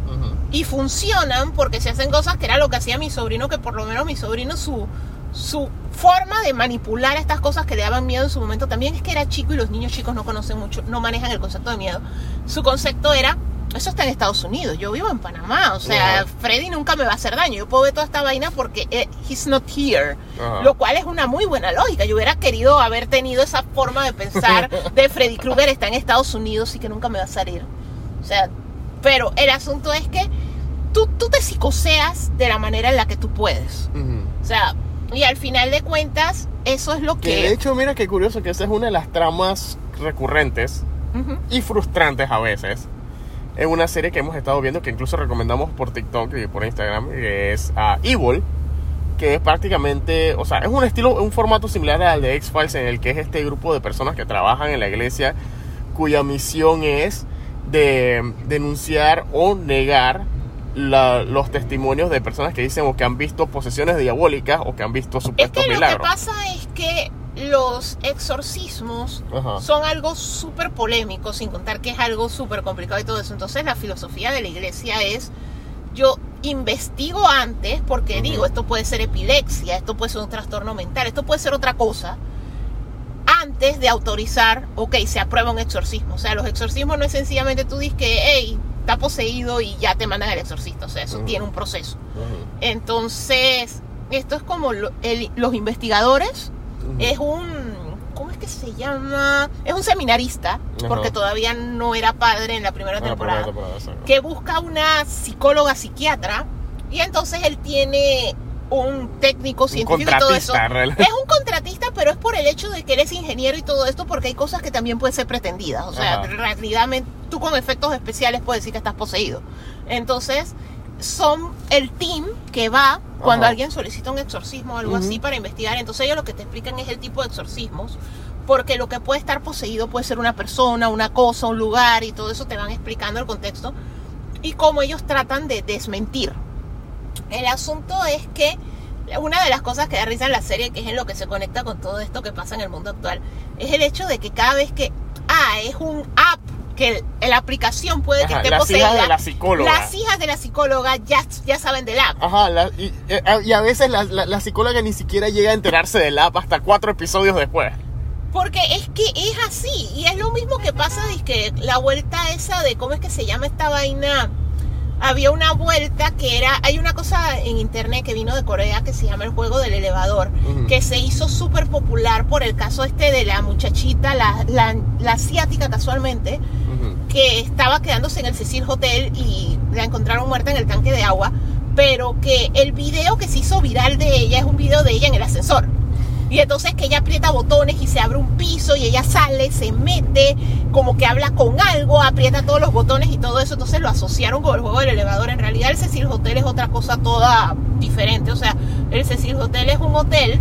y funcionan porque se hacen cosas que era lo que hacía mi sobrino, que por lo menos mi sobrino su, su forma de manipular estas cosas que le daban miedo en su momento también es que era chico y los niños chicos no conocen mucho, no manejan el concepto de miedo. Su concepto era, eso está en Estados Unidos, yo vivo en Panamá, o sea. Freddy nunca me va a hacer daño, yo puedo ver toda esta vaina porque eh, he's not here, lo cual es una muy buena lógica. Yo hubiera querido haber tenido esa forma de pensar de Freddy Krueger está en Estados Unidos y que nunca me va a salir. O sea, pero el asunto es que tú, tú te psicoseas de la manera en la que tú puedes. O sea, y al final de cuentas, eso es lo Que de hecho, mira qué curioso que esa es una de las tramas recurrentes y frustrantes a veces en una serie que hemos estado viendo que incluso recomendamos por TikTok y por Instagram, que es ah, Evil, que es prácticamente, o sea, es un estilo, un formato similar al de X-Files en el que es este grupo de personas que trabajan en la iglesia cuya misión es de denunciar o negar la- los testimonios de personas que dicen o que han visto posesiones diabólicas o que han visto Es supuestos que lo que milagros. pasa es que los exorcismos Ajá. son algo súper polémico, sin contar que es algo súper complicado y todo eso. Entonces la filosofía de la iglesia es, yo investigo antes, porque digo, esto puede ser epilepsia, esto puede ser un trastorno mental, esto puede ser otra cosa, antes de autorizar, ok, se aprueba un exorcismo. O sea, los exorcismos no es sencillamente tú dices que, hey, está poseído y ya te mandan al exorcista. O sea, eso tiene un proceso. Entonces, esto es como lo- el- los investigadores, es un, ¿cómo es que se llama? Es un seminarista, porque todavía no era padre en la primera Ah, la temporada, primera temporada, exacto. que busca una psicóloga psiquiatra y entonces él tiene un técnico Un científico y todo eso. Es un contratista, pero es por el hecho de que él es ingeniero y todo esto, porque hay cosas que también pueden ser pretendidas. O sea, realidad tú con efectos especiales puedes decir que estás poseído. Entonces, son el team que va cuando Ajá. alguien solicita un exorcismo o algo así para investigar. Entonces ellos lo que te explican es el tipo de exorcismos, porque lo que puede estar poseído puede ser una persona, una cosa, un lugar y todo eso te van explicando el contexto y cómo ellos tratan de desmentir. El asunto es que una de las cosas que da risa en la serie, que es en lo que se conecta con todo esto que pasa en el mundo actual, es el hecho de que cada vez que, ah, es un app, que el- la aplicación puede que Ajá, esté las poseída. hijas de la psicóloga. Las hijas de la psicóloga ya, ya saben del app. Ajá, la- y, eh, y a veces la, la- la psicóloga ni siquiera llega a enterarse del app hasta cuatro episodios después. Porque es que es así. Y es lo mismo que pasa de que la vuelta esa de cómo es que se llama esta vaina. Había una vuelta que era. Hay una cosa en internet que vino de Corea que se llama el juego del elevador. Que se hizo súper popular por el caso este de la muchachita, la, la, la asiática casualmente. Que estaba quedándose en el Cecil Hotel y la encontraron muerta en el tanque de agua, pero que el video que se hizo viral de ella es un video de ella en el ascensor. Y entonces que ella aprieta botones y se abre un piso y ella sale, se mete, como que habla con algo, aprieta todos los botones y todo eso. Entonces lo asociaron con el juego del elevador. En realidad el Cecil Hotel es otra cosa toda diferente. O sea, el Cecil Hotel es un hotel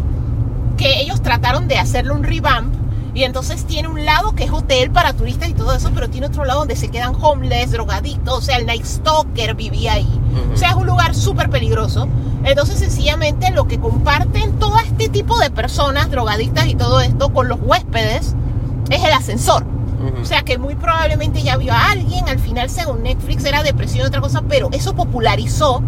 que ellos trataron de hacerle un revamp. Y entonces tiene un lado que es hotel para turistas y todo eso, pero tiene otro lado donde se quedan homeless, drogadictos. O sea, el Night Stalker vivía ahí. O sea, es un lugar súper peligroso. Entonces, sencillamente, lo que comparten todo este tipo de personas, drogadictas y todo esto, con los huéspedes, es el ascensor. O sea, que muy probablemente ya vio a alguien. Al final, según Netflix, era depresión y otra cosa, pero eso popularizó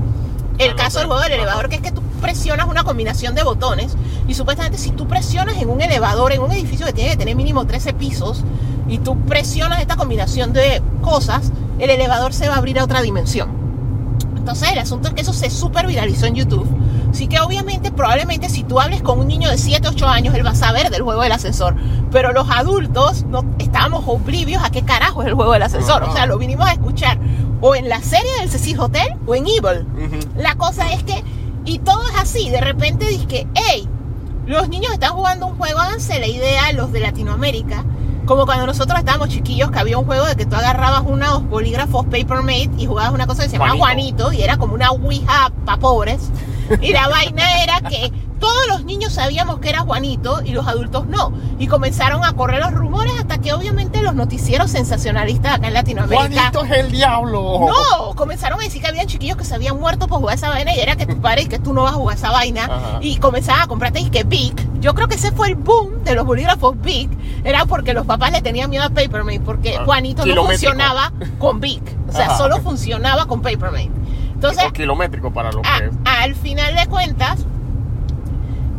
el caso del juego del elevador, que es que tú presionas una combinación de botones y supuestamente si tú presionas en un elevador, en un edificio que tiene que tener mínimo 13 pisos, y tú presionas esta combinación de cosas, el elevador se va a abrir a otra dimensión. Entonces el asunto es que eso se super viralizó en YouTube. Así que obviamente, probablemente si tú hables con un niño de 7, 8 años, él va a saber del juego del ascensor. Pero los adultos no estábamos oblivios a qué carajo es el juego del ascensor. O sea, lo vinimos a escuchar o en la serie del Cecil Hotel o en Evil. La cosa es que, y todo es así, de repente que, hey, los niños están jugando un juego, háganse la idea los de Latinoamérica, como cuando nosotros estábamos chiquillos, que había un juego de que tú agarrabas unos bolígrafos Papermate y jugabas una cosa que se llamaba Juanito. Juanito, y era como una Ouija para pobres. Y la vaina era que todos los niños sabíamos que era Juanito y los adultos no. Y comenzaron a correr los rumores hasta que obviamente los noticieros sensacionalistas acá en Latinoamérica... Juanito es el diablo. No, comenzaron a decir que habían chiquillos que se habían muerto por jugar esa vaina y era que tu padre y que tú no vas a jugar esa vaina Ajá. y comenzaban a comprarte y que Big. Yo creo que ese fue el boom de los bolígrafos Big. Era porque los papás le tenían miedo a Papermate porque Ah, Juanito no funcionaba con Big. O sea, Ajá. solo funcionaba con Papermate. Entonces, kilométrico para lo a- al final de cuentas,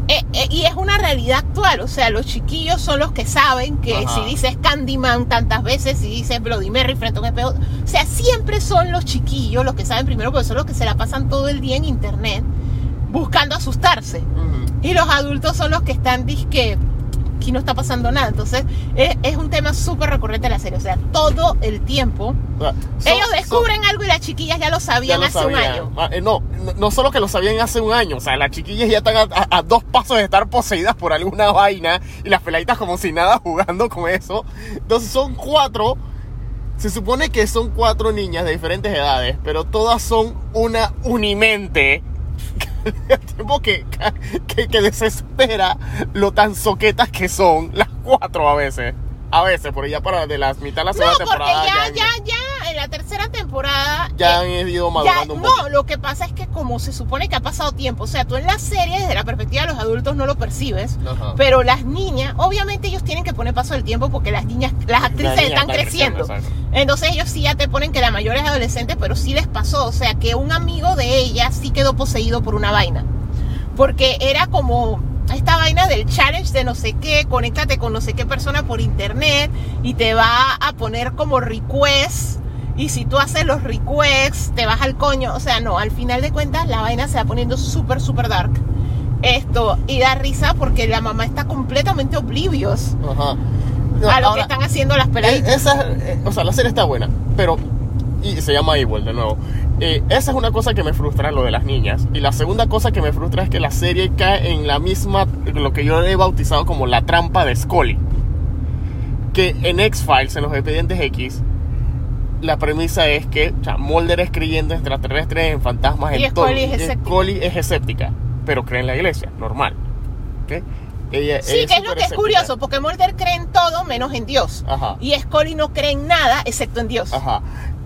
eh, eh, y es una realidad actual, o sea, los chiquillos son los que saben que Ajá. si dices Candyman tantas veces, si dices Bloody Mary frente a un espejo, o sea, siempre son los chiquillos los que saben primero, porque son los que se la pasan todo el día en internet buscando asustarse. Y los adultos son los que están, que aquí no está pasando nada. Entonces, es, es un tema súper recurrente de la serie, o sea, todo el tiempo. Son- Ellos descubren algo y las chiquillas ya lo Ya sabían lo hace un año. Ah, eh, no, no, no solo que lo sabían hace un año, o sea, las chiquillas ya están a, a- a dos pasos de estar poseídas por alguna vaina y las peladitas como si nada jugando con eso. Entonces son cuatro, se supone que son cuatro niñas de diferentes edades, pero todas son una unimente. El tiempo que, que, que desespera lo tan soquetas que son las cuatro a veces. A veces, por ya para de las mitad de la No, segunda porque temporada. ya, ya, ya, en la tercera temporada. ya eh, han ido ya- madurando un poco. no, lo que pasa es que como se supone que ha pasado tiempo, o sea, tú en la serie desde la perspectiva de los adultos no lo percibes, Ajá. pero las niñas, obviamente ellos tienen que poner paso del tiempo porque las niñas, las actrices están creciendo. creciendo. Entonces ellos sí ya te ponen que la mayor es adolescente, pero sí les pasó, o sea, que un amigo de ella sí quedó poseído por una vaina. Porque era como esta vaina del challenge de no sé qué, conéctate con no sé qué persona por internet y te va a poner como request. Y si tú haces los requests, te vas al coño. O sea, no, al final de cuentas la vaina se va poniendo súper, súper dark. Esto, y da risa porque la mamá está completamente oblivious Ajá. a lo Ahora, que están haciendo las eh, peladitas. esa, eh, o sea, la serie está buena, pero y se llama Evil de nuevo. Eh, esa es una cosa que me frustra, lo de las niñas. Y la segunda cosa que me frustra es que la serie cae en la misma, lo que yo he bautizado como la trampa de Scully. Que en X-Files, en los expedientes X, la premisa es que o sea, Mulder es creyendo en extraterrestres, en fantasmas, Y en todo. Scully es Y. Scully es escéptica, pero cree en la iglesia, normal. ¿Ok? Ella, Sí, ella que es lo que es curioso, porque Mulder cree en todo menos en Dios. Ajá. Y Scully no cree en nada excepto en Dios. Ajá.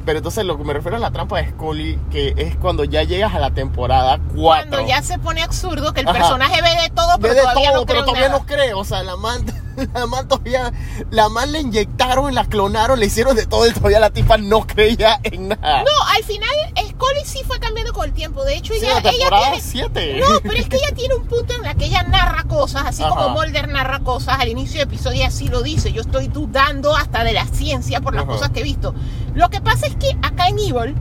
Pero entonces lo que me refiero a la trampa de Scully, que es cuando ya llegas a la temporada 4. Cuando ya se pone absurdo que el Ajá. personaje ve de todo, pero Ve de todavía todo, no cree pero todavía nada. no cree. O sea, la man, la man todavía, la man le inyectaron, la clonaron, le hicieron de todo y todavía la tipa no creía en nada. No, al final Scully sí fue cambiando con el tiempo. De hecho, Sí, ella, la ella temporada tiene... 7. No, pero es que ella tiene un punto en la que ella narra cosas, así Ajá. como Mulder narra cosas al inicio del episodio así lo dice. Yo estoy dudando hasta de la ciencia por las Ajá. cosas que he visto. Lo que pasa es que acá en Evil,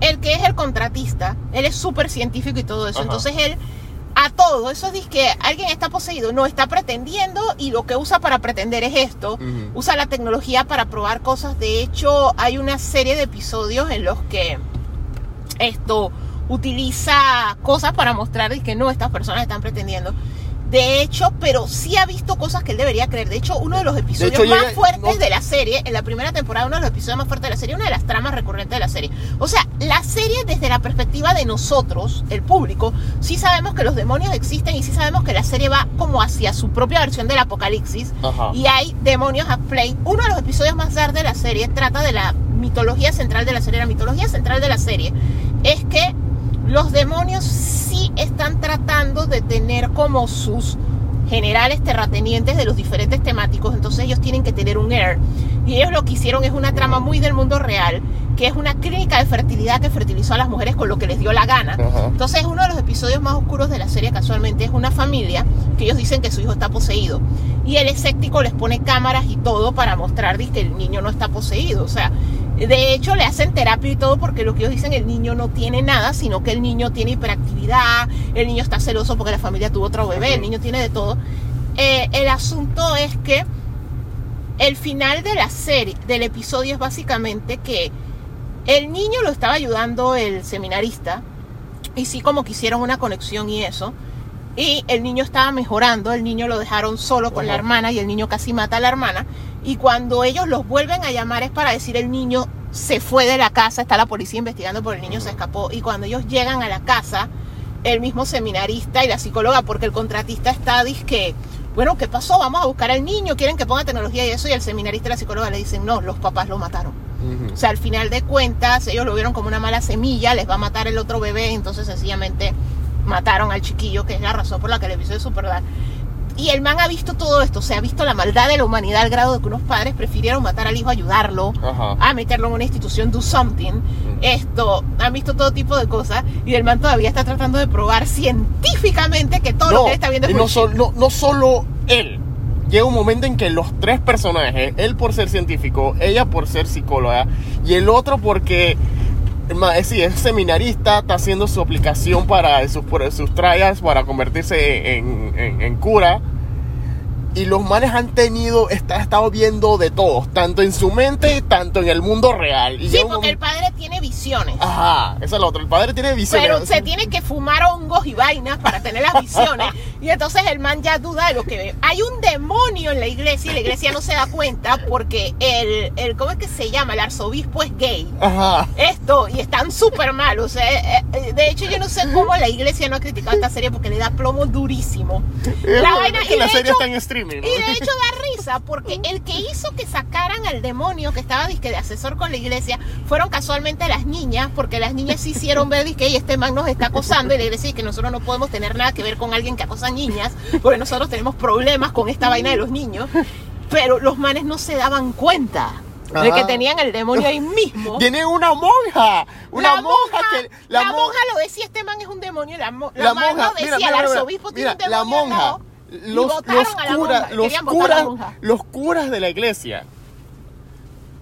el que es el contratista, él es súper científico y todo eso. Ajá. Entonces él a todo. Eso es que alguien está poseído, no está pretendiendo y lo que usa para pretender es esto. Usa la tecnología para probar cosas. De hecho, hay una serie de episodios en los que esto utiliza cosas para mostrar que no, estas personas están pretendiendo. De hecho, pero sí ha visto cosas que él debería creer. De hecho, uno de los episodios hecho, más fuertes no- de la serie, en la primera temporada, uno de los episodios más fuertes de la serie, una de las tramas recurrentes de la serie. O sea, la serie desde la perspectiva de nosotros, el público, sí sabemos que los demonios existen y sí sabemos que la serie va como hacia su propia versión del apocalipsis. Ajá. Y hay demonios a play. Uno de los episodios más tarde de la serie trata de la mitología central de la serie. La mitología central de la serie es que los demonios sí están tratando de tener como sus generales terratenientes de los diferentes temáticos, entonces ellos tienen que tener un air. Y ellos lo que hicieron es una trama muy del mundo real, que es una clínica de fertilidad que fertilizó a las mujeres con lo que les dio la gana. Ajá. Entonces uno de los episodios más oscuros de la serie casualmente es una familia que ellos dicen que su hijo está poseído. Y el escéptico les pone cámaras y todo para mostrar que el niño no está poseído. O sea, de hecho le hacen terapia y todo porque lo que ellos dicen el niño no tiene nada, sino que el niño tiene hiperactividad, el niño está celoso porque la familia tuvo otro bebé, el niño tiene de todo. Eh, el asunto es que el final de la serie, del episodio es básicamente que el niño lo estaba ayudando el seminarista y sí como que hicieron una conexión y eso. Y el niño estaba mejorando, el niño lo dejaron solo con la hermana y el niño casi mata a la hermana. Y cuando ellos los vuelven a llamar es para decir el niño se fue de la casa, está la policía investigando por el niño se escapó. Y cuando ellos llegan a la casa, el mismo seminarista y la psicóloga, porque el contratista está, que bueno, ¿qué pasó? Vamos a buscar al niño, quieren que ponga tecnología y eso. Y el seminarista y la psicóloga le dicen, no, los papás lo mataron. O sea, al final de cuentas, ellos lo vieron como una mala semilla, les va a matar el otro bebé, entonces sencillamente mataron al chiquillo, que es la razón por la que el episodio es super dark. Y el man ha visto todo esto, o sea, ha visto la maldad de la humanidad al grado de que unos padres prefirieron matar al hijo, ayudarlo, Ajá. a meterlo en una institución, do something. Esto, han visto todo tipo de cosas y el man todavía está tratando de probar científicamente que todo lo que él está viendo es no, no, no solo él. Llega un momento en que los tres personajes, él por ser científico, ella por ser psicóloga, y el otro porque sí, es seminarista, está haciendo su aplicación para sus, sus trials para convertirse en- en cura. Y los manes han tenido, está, estado viendo de todos, tanto en su mente, tanto en el mundo real. Y Sí, porque el padre tiene visiones. Ajá, esa es la otra. El padre tiene visiones. Pero se tiene que fumar hongos y vainas para tener las visiones. y entonces el man ya duda de lo que ve. Hay un demonio en la iglesia y la iglesia no se da cuenta porque el, el ¿cómo es que se llama? El arzobispo es gay. Ajá. Esto, y están súper mal. O sea, eh, eh, de hecho, yo no sé cómo la iglesia no ha criticado esta serie porque le da plomo durísimo. La vaina, es que y la serie hecho- está en streaming. ¿no? y de hecho da risa porque el que hizo que sacaran al demonio que estaba disque de asesor con la iglesia fueron casualmente las niñas, porque las niñas sí hicieron ver que "Ey, este man nos está acosando y la iglesia dice que nosotros no podemos tener nada que ver con alguien que acosa niñas, porque nosotros tenemos problemas con esta vaina de los niños. Pero los manes no se daban cuenta de que tenían el demonio ahí mismo. Viene una monja. Una la monja, que. la, mon- monja lo decía, este man es un demonio. La, mo- la La monja. lo decía, Mira, mira, el arzobispo mira, tiene un la demonio al monja. lado, y Los, los a la curas, monja, los curas, los curas de la iglesia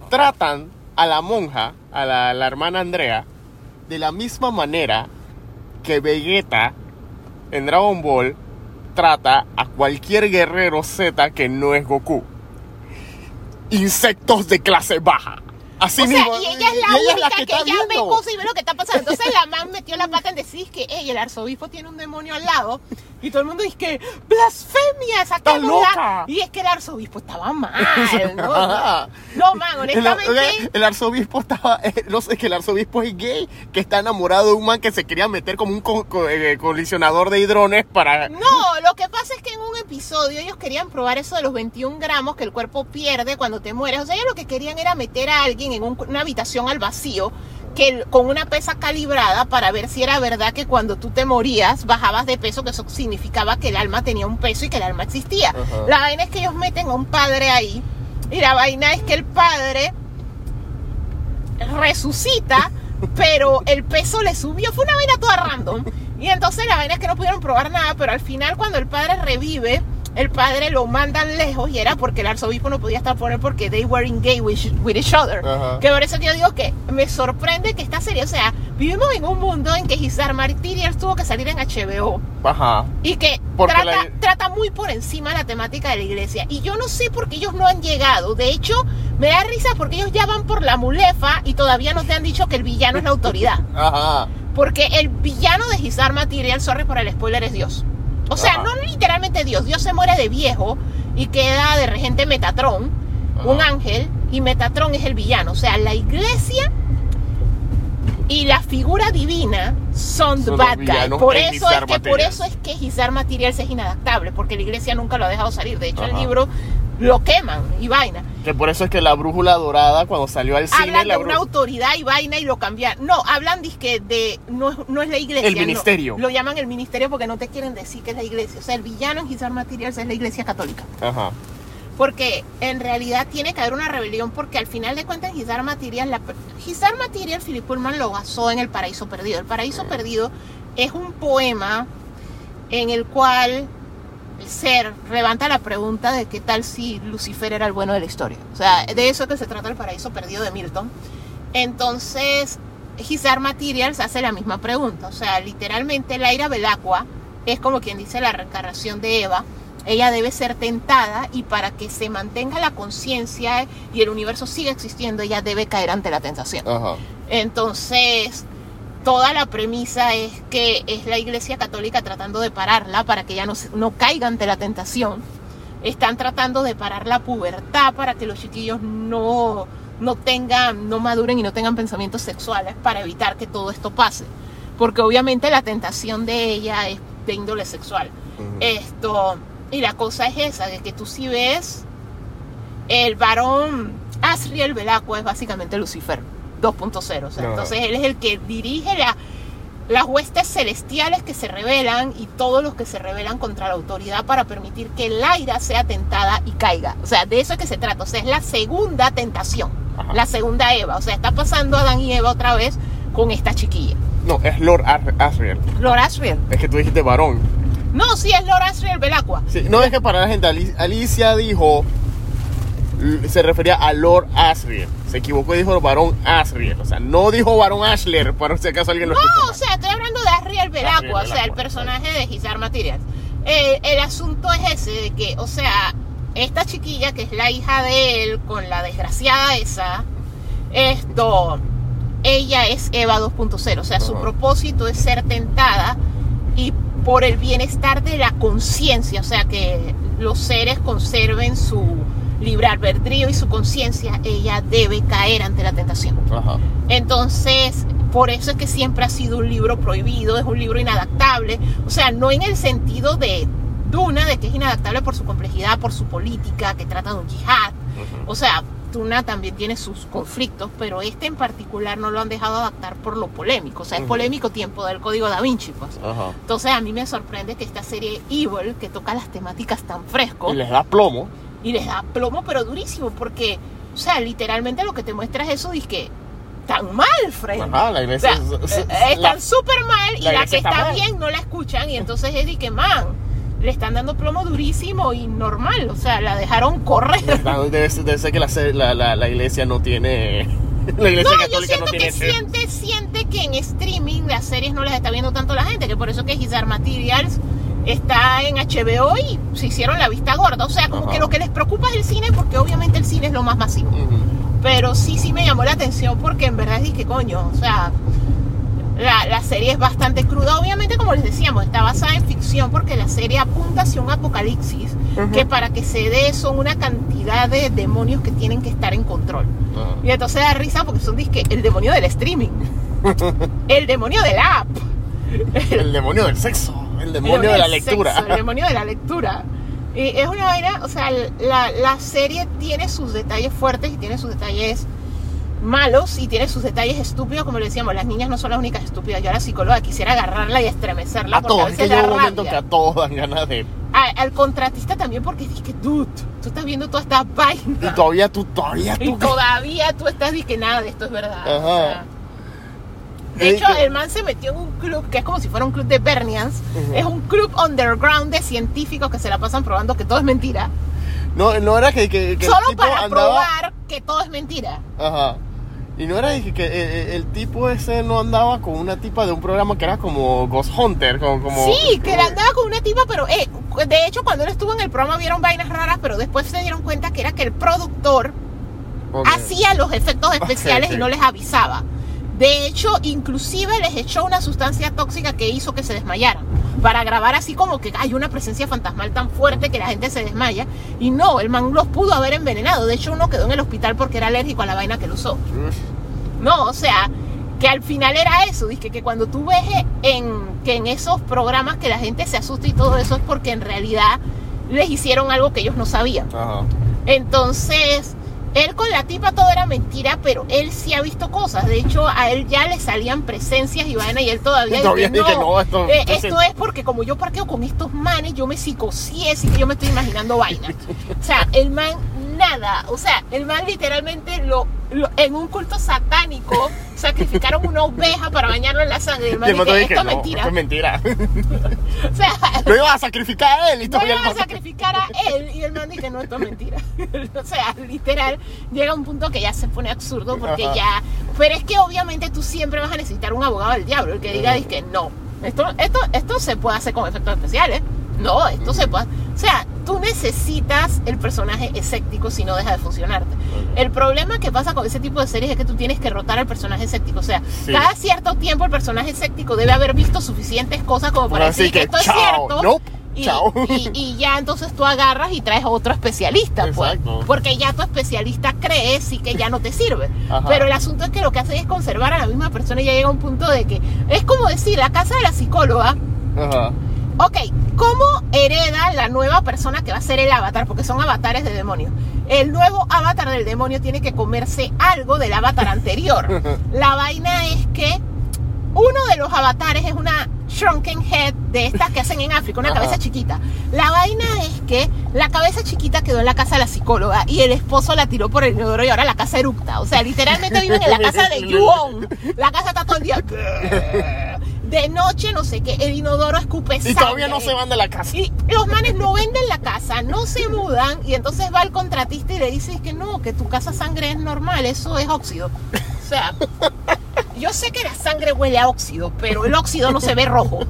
tratan a la monja, a la, la hermana Andrea, de la misma manera que Vegeta en Dragon Ball trata a cualquier guerrero Z que no es Goku. Insectos de clase baja. Así o sea, mismo. y ella es la única que, está ya ve cosas y ve lo que está pasando. Entonces la man metió la pata en decir que el arzobispo tiene un demonio al lado. Y todo el mundo dice que blasfemia, saquémosla. loca! Y es que el arzobispo estaba mal. ¿no? No, man, honestamente. el arzobispo estaba, eh, no sé, que el arzobispo es gay, que está enamorado de un man que se quería meter como un co- co- eh, colisionador de hidrones para... No, lo que pasa es que en un episodio ellos querían probar eso de los 21 gramos que el cuerpo pierde cuando te mueres. O sea, ellos lo que querían era meter a alguien en un- una habitación al vacío que con una pesa calibrada para ver si era verdad que cuando tú te morías bajabas de peso, que eso significaba que el alma tenía un peso y que el alma existía. Ajá. La vaina es que ellos meten a un padre ahí y la vaina es que el padre resucita, pero el peso le subió. Fue una vaina toda random. Y entonces la vaina es que no pudieron probar nada, pero al final cuando el padre revive, el padre lo mandan lejos y era porque el arzobispo no podía estar por él porque they were engaged with, with each other. Que por eso que yo digo que me sorprende que esta serie, o sea, vivimos en un mundo en que Gisar Martiriers tuvo que salir en HBO Ajá. y que trata, la- trata muy por encima la temática de la iglesia. Y yo no sé por qué ellos no han llegado. De hecho, me da risa porque ellos ya van por la mulefa y todavía no te han dicho que el villano es la autoridad. Ajá. Porque el villano de Gisar Material, sorry por el spoiler, es Dios. O sea, Ajá. no literalmente Dios. Dios se muere de viejo y queda de regente Metatron, Ajá. un ángel, y Metatron es el villano. O sea, la iglesia y la figura divina son Son bad guy. Por eso, es que, por Materials. eso es que Gizar Materials es inadaptable, porque la iglesia nunca lo ha dejado salir. De hecho, el libro lo queman y vaina. Que por eso es que la brújula dorada, cuando salió al cine, Hablan la de una autoridad y vaina y lo cambian. No, hablan dizque de. No, es- no es la iglesia. El no. ministerio. Lo llaman el ministerio porque no te quieren decir que es la iglesia. O sea, el villano en Gizar Materials es la iglesia católica. Ajá. Porque en realidad tiene que haber una rebelión porque al final de cuentas Gizar Material, la, Gizar Material Philip Pullman lo basó en El Paraíso Perdido. El Paraíso Perdido es un poema en el cual ser levanta la pregunta de qué tal si Lucifer era el bueno de la historia. O sea, de eso es que se trata El Paraíso Perdido de Milton. Entonces, Gizar Materials hace la misma pregunta. O sea, literalmente Laira Belacqua es como quien dice la reencarnación de Eva. Ella debe ser tentada y para que se mantenga la conciencia y el universo siga existiendo, ella debe caer ante la tentación. Ajá. Entonces, toda la premisa es que es la Iglesia Católica tratando de pararla para que ella no, caiga ante la tentación. Están tratando de parar la pubertad para que los chiquillos no, no tengan, no maduren y no tengan pensamientos sexuales para evitar que todo esto pase. Porque obviamente la tentación de ella es de índole sexual. Esto, y la cosa es esa, de que tú sí ves el varón Asriel Belacqua es básicamente Lucifer 2.0. O sea, No. entonces él es el que dirige la- las huestes celestiales que se rebelan y todos los que se rebelan contra la autoridad para permitir que el aire sea tentada y caiga. O sea, de eso es que se trata. O sea, es la segunda tentación, Ajá. la segunda Eva. O sea, está pasando Adán y Eva otra vez con esta chiquilla. No, es Lord Asriel. Lord Asriel. Es que tú dijiste varón. No, sí, es Lord Asriel Belacqua. Sí, no es que para la gente, Ali- Alicia dijo, se refería a Lord Asriel. Se equivocó y dijo varón Asriel. O sea, no dijo varón Ashler, para si acaso alguien lo No, escuchó o sea, estoy hablando de Belacqua, Arriel o sea, el personaje de Gizar Material. Eh, el asunto es ese, de que, o sea, esta chiquilla que es la hija de él, con la desgraciada esa, esto, ella es Eva 2.0, o sea, su propósito es ser tentada y por el bienestar de la conciencia, o sea, que los seres conserven su libre albedrío y su conciencia, ella debe caer ante la tentación. Ajá. Entonces, por eso es que siempre ha sido un libro prohibido, es un libro inadaptable. O sea, no en el sentido de Duna, de que es inadaptable por su complejidad, por su política, que trata de un yihad. O sea, Duna también tiene sus conflictos, pero este en particular no lo han dejado adaptar por lo polémico. O sea, es polémico tiempo del código da Vinci, pues. Entonces, a mí me sorprende que esta serie Evil, que toca las temáticas tan fresco, Y les da plomo. Y les da plomo, pero durísimo, porque, o sea, literalmente lo que te muestra es eso, que tan mal, Fred. Ajá, la O iglesia. sea, es- eh, están súper mal y la que está está bien no la escuchan y entonces es de que, man, le están dando plomo durísimo y normal, o sea, la dejaron correr. Debe, debe ser que la, la, la- iglesia no tiene. La iglesia No, yo católica siento no que tiene. siente, siente que en streaming las series no las está viendo tanto la gente, que por eso que Gizar Materials está en HBO y se hicieron la vista gorda. O sea, como Ajá. que lo que les preocupa es el cine, porque obviamente el cine es lo más masivo. Pero sí, sí me llamó la atención porque en verdad dije, coño, o sea, la, la serie es bastante cruda. Obviamente, como les decíamos, está basada en ficción porque la serie apunta hacia un apocalipsis que para que se dé son una cantidad de demonios que tienen que estar en control. Y entonces da risa porque son disque el demonio del streaming, el demonio del app, El demonio del sexo. El demonio de la lectura. sexo, el demonio de la lectura. Y es una vaina, o sea, la, la serie tiene sus detalles fuertes y tiene sus detalles malos y tiene sus detalles estúpidos, como le decíamos, las niñas no son las únicas estúpidas. Yo a la psicóloga quisiera agarrarla y estremecerla A todos. Es que un momento que a todos dan ganas de. A- al contratista también porque dices que, dude, tú estás viendo toda esta vaina. Y todavía tú, todavía Y tú. todavía tú estás y que nada de esto es verdad. Ajá. O sea, de Eh, hecho, el man se metió en un club que es como si fuera un club de Bernians. Es un club underground de científicos que se la pasan probando que todo es mentira. No, no era que, que, que el Solo tipo para andaba. probar que todo es mentira. Ajá. Y no era que eh, eh, el tipo ese no andaba con una tipa de un programa que era como Ghost Hunter, como... como Sí, que andaba con una tipa, pero eh, de hecho cuando él estuvo en el programa vieron vainas raras, pero después se dieron cuenta que era que el productor hacía los efectos especiales y no les avisaba. De hecho, inclusive les echó una sustancia tóxica que hizo que se desmayaran. Para grabar así como que hay una presencia fantasmal tan fuerte que la gente se desmaya. Y no, el man los pudo haber envenenado. De hecho, uno quedó en el hospital porque era alérgico a la vaina que él usó. No, o sea, que al final era eso. Dice que cuando tú ves en, que en esos programas que la gente se asusta y todo eso es porque en realidad les hicieron algo que ellos no sabían. Ajá. Entonces, él con la tipa todo era mentira, pero él sí ha visto cosas. De hecho, a él ya le salían presencias y vaina y él todavía, Todavía dice, dice, "No, esto- eh, esto esto sí". es porque como yo parqueo con estos manes, yo me psicocié, así que yo me estoy imaginando vainas. O sea, el man nada. O sea, el man literalmente lo, lo- en un culto satánico sacrificaron una oveja para bañarlo en la sangre. Y el man Y dice, dije, esto es "No, mentira. esto es mentira. O sea, Lo iba a sacrificar a él y no todavía iban a el- sacrificar a él y el man dice no, esto es mentira. o sea, literal, llega un punto que ya se pone absurdo porque Ajá. ya... Pero es que obviamente tú siempre vas a necesitar un abogado del diablo, el que diga que no, esto, esto, esto se puede hacer con efectos especiales. No, esto se puede... O sea, tú necesitas el personaje escéptico si no deja de funcionarte. El problema que pasa con ese tipo de series es que tú tienes que rotar al personaje escéptico. O sea, Sí. cada cierto tiempo el personaje escéptico debe haber visto suficientes cosas como para Así decir que, que, esto es cierto. nope, y, chao. y- y ya entonces tú agarras y traes a otro especialista, pues. Porque ya tu especialista cree sí que ya no te sirve. Ajá. Pero el asunto es que lo que hacen es conservar a la misma persona y ya llega un punto de que es como decir, la casa de la psicóloga, Ajá. Ok, ¿cómo hereda la nueva persona que va a ser el avatar? Porque son avatares de demonios. El nuevo avatar del demonio tiene que comerse algo del avatar anterior. La vaina es que uno de los avatares es una shrunken head de estas que hacen en África, una Ajá. cabeza chiquita. La vaina es que la cabeza chiquita quedó en la casa de la psicóloga y el esposo la tiró por el inodoro y ahora la casa eructa. O sea, literalmente viven en la casa de Yuon. La casa está todo el día. De noche, no sé qué, el inodoro escupe Y todavía no se van de la casa. Y los manes no venden la casa, no se mudan y entonces va el contratista y le dice que no, que tu casa sangre es normal, eso es óxido. O sea, yo sé que la sangre huele a óxido, pero el óxido no se ve rojo.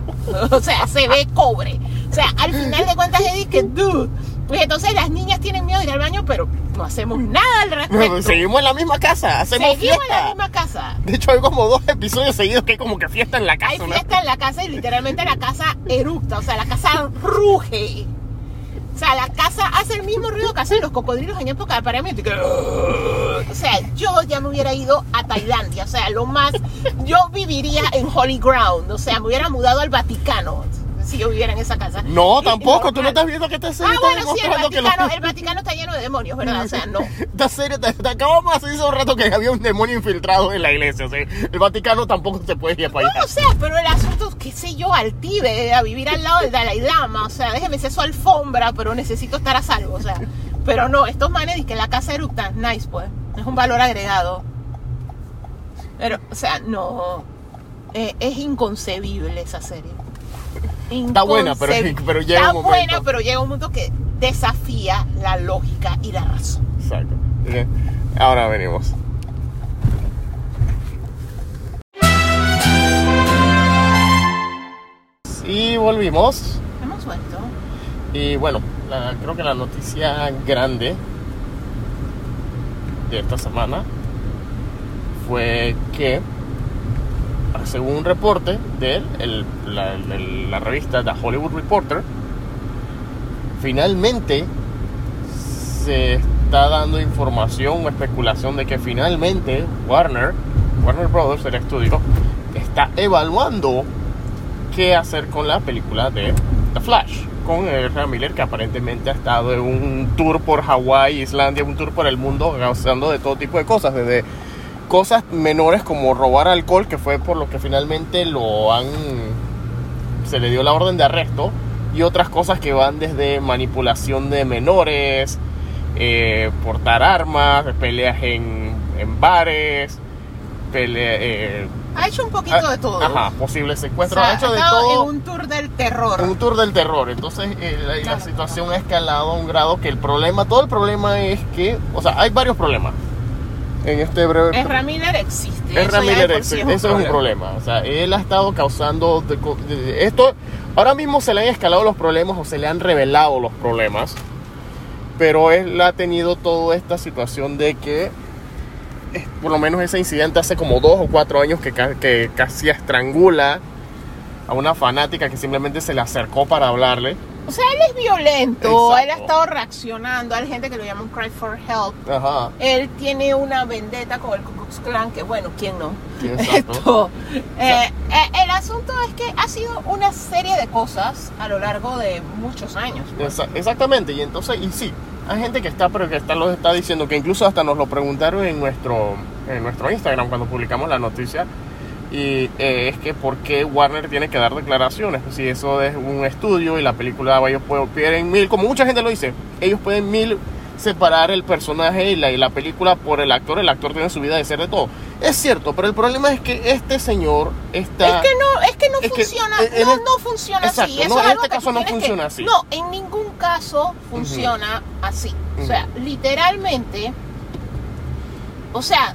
O sea, se ve cobre. O sea, al final de cuentas es que, dude. Pues entonces las niñas tienen miedo de ir al baño, pero no hacemos nada al respecto. Seguimos en la misma casa, hacemos Seguimos en la misma casa. De hecho, hay como dos episodios seguidos que hay como que fiesta en la casa. Hay ¿no? fiesta en la casa y literalmente la casa eructa, o sea, la casa ruge. O sea, la casa hace el mismo ruido que hacen los cocodrilos en época de apareamiento. O sea, yo ya me hubiera ido a Tailandia. O sea, lo más. Yo viviría en Holy Ground. O sea, me hubiera mudado al Vaticano si yo viviera en esa casa. No, Y- tampoco. normal. Tú no estás viendo que esta serie Ah, está bueno, sí, el que Vaticano, los- el Vaticano está lleno de demonios, ¿verdad? O sea, no. Esta serie te, te acabamos de hace un rato que había un demonio infiltrado en la iglesia. O sea, el Vaticano tampoco se puede ir para allá. No sé, pero el asunto, qué sé yo, al Tíbet, a vivir al lado del Dalai Lama, o sea, déjeme ser su alfombra, pero necesito estar a salvo, o sea. Pero no, estos manes dicen que la casa eructa, nice pues, es un valor agregado. Pero, o sea, no, eh, es inconcebible esa serie. Está buena, pero- pero llega Está un momento. buena, pero llega un momento que desafía la lógica y la razón. Exacto. Ok. Ahora venimos. Y volvimos. Hemos vuelto. Y bueno, la- creo que la noticia grande de esta semana fue que, según un reporte de la revista The Hollywood Reporter, finalmente se está dando información o especulación de que finalmente Warner, Warner Brothers, el estudio, está evaluando qué hacer con la película de The Flash, con Ezra Miller, que aparentemente ha estado en un tour por Hawái, Islandia, un tour por el mundo, causando de todo tipo de cosas, desde cosas menores como robar alcohol, que fue por lo que finalmente lo han se le dio la orden de arresto, y otras cosas que van desde manipulación de menores, eh, portar armas, peleas en, en bares, pelea, eh, Ha hecho un poquito de todo. Ajá, posibles O secuestros, sea, ha hecho ha de todo. en un tour del terror. Un tour del terror. Entonces eh, la, la situación ha escalado a un grado que el problema, todo el problema es que, o sea, hay varios problemas. En este breve... Ezra Miller existe. Ezra eso Miller, sí eso es un problema. O sea, él ha estado causando esto. Ahora mismo se le han escalado los problemas o se le han revelado los problemas, pero él ha tenido toda esta situación de que, por lo menos ese incidente hace como dos o cuatro años que casi estrangula a una fanática que simplemente se le acercó para hablarle. O sea, él es violento, Exacto. él ha estado reaccionando, hay gente que lo llama un cry for help. Ajá. Él tiene una vendetta con el Ku Klux Klan, que bueno, ¿quién no? Esto, eh, eh, el asunto es que ha sido una serie de cosas a lo largo de muchos años. Esa- exactamente, y entonces, y sí, hay gente que está, pero que está, lo está diciendo, que incluso hasta nos lo preguntaron en nuestro, en nuestro Instagram cuando publicamos la noticia, y eh, es que por qué Warner tiene que dar declaraciones, si eso es un estudio y la película, ellos pueden, mil, como mucha gente lo dice, ellos pueden mil separar el personaje y la, y la película por el actor, el actor tiene su vida de ser de todo. Es cierto, pero el problema es que este señor está... Es que no, es que no Es funciona, no, el- no funciona así. Eso no, es en este caso no que- funciona así. No, en ningún caso funciona así. O sea, literalmente, o sea,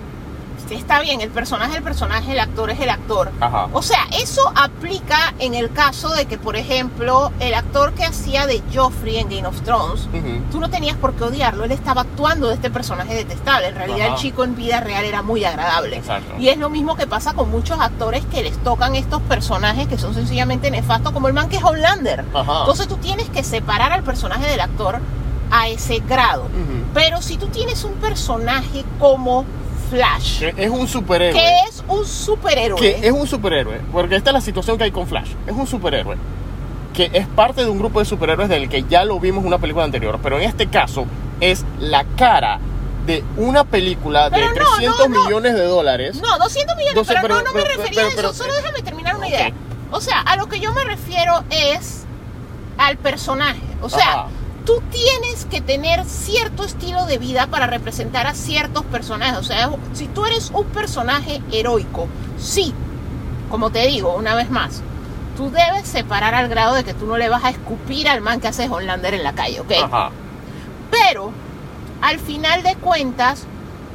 está bien, el personaje es el personaje, el actor es el actor. Ajá. O sea, eso aplica en el caso de que, por ejemplo, el actor que hacía de Joffrey en Game of Thrones, tú no tenías por qué odiarlo, él estaba actuando de este personaje detestable. En realidad Ajá. el chico en vida real era muy agradable. Exacto. Y es lo mismo que pasa con muchos actores que les tocan estos personajes que son sencillamente nefastos, como el man que es Homelander. Ajá. Entonces tú tienes que separar al personaje del actor a ese grado. Pero si tú tienes un personaje como Flash, Que es un superhéroe. que es un superhéroe, que es un superhéroe, porque esta es la situación que hay con Flash, es un superhéroe, que es parte de un grupo de superhéroes del que ya lo vimos en una película anterior, pero en este caso es la cara de una película Pero de no, 300 no, no. millones de dólares. No, 200 millones, 12, pero, pero- no, no me refería a eso. Solo déjame terminar una idea. O sea, a lo que yo me refiero es al personaje. O sea, Ajá. Tú tienes que tener cierto estilo de vida para representar a ciertos personajes. O sea, si tú eres un personaje heroico, sí, como te digo, una vez más, tú debes separar al grado de que tú no le vas a escupir al man que hace Homelander en la calle, ¿ok? Ajá. Pero al final de cuentas,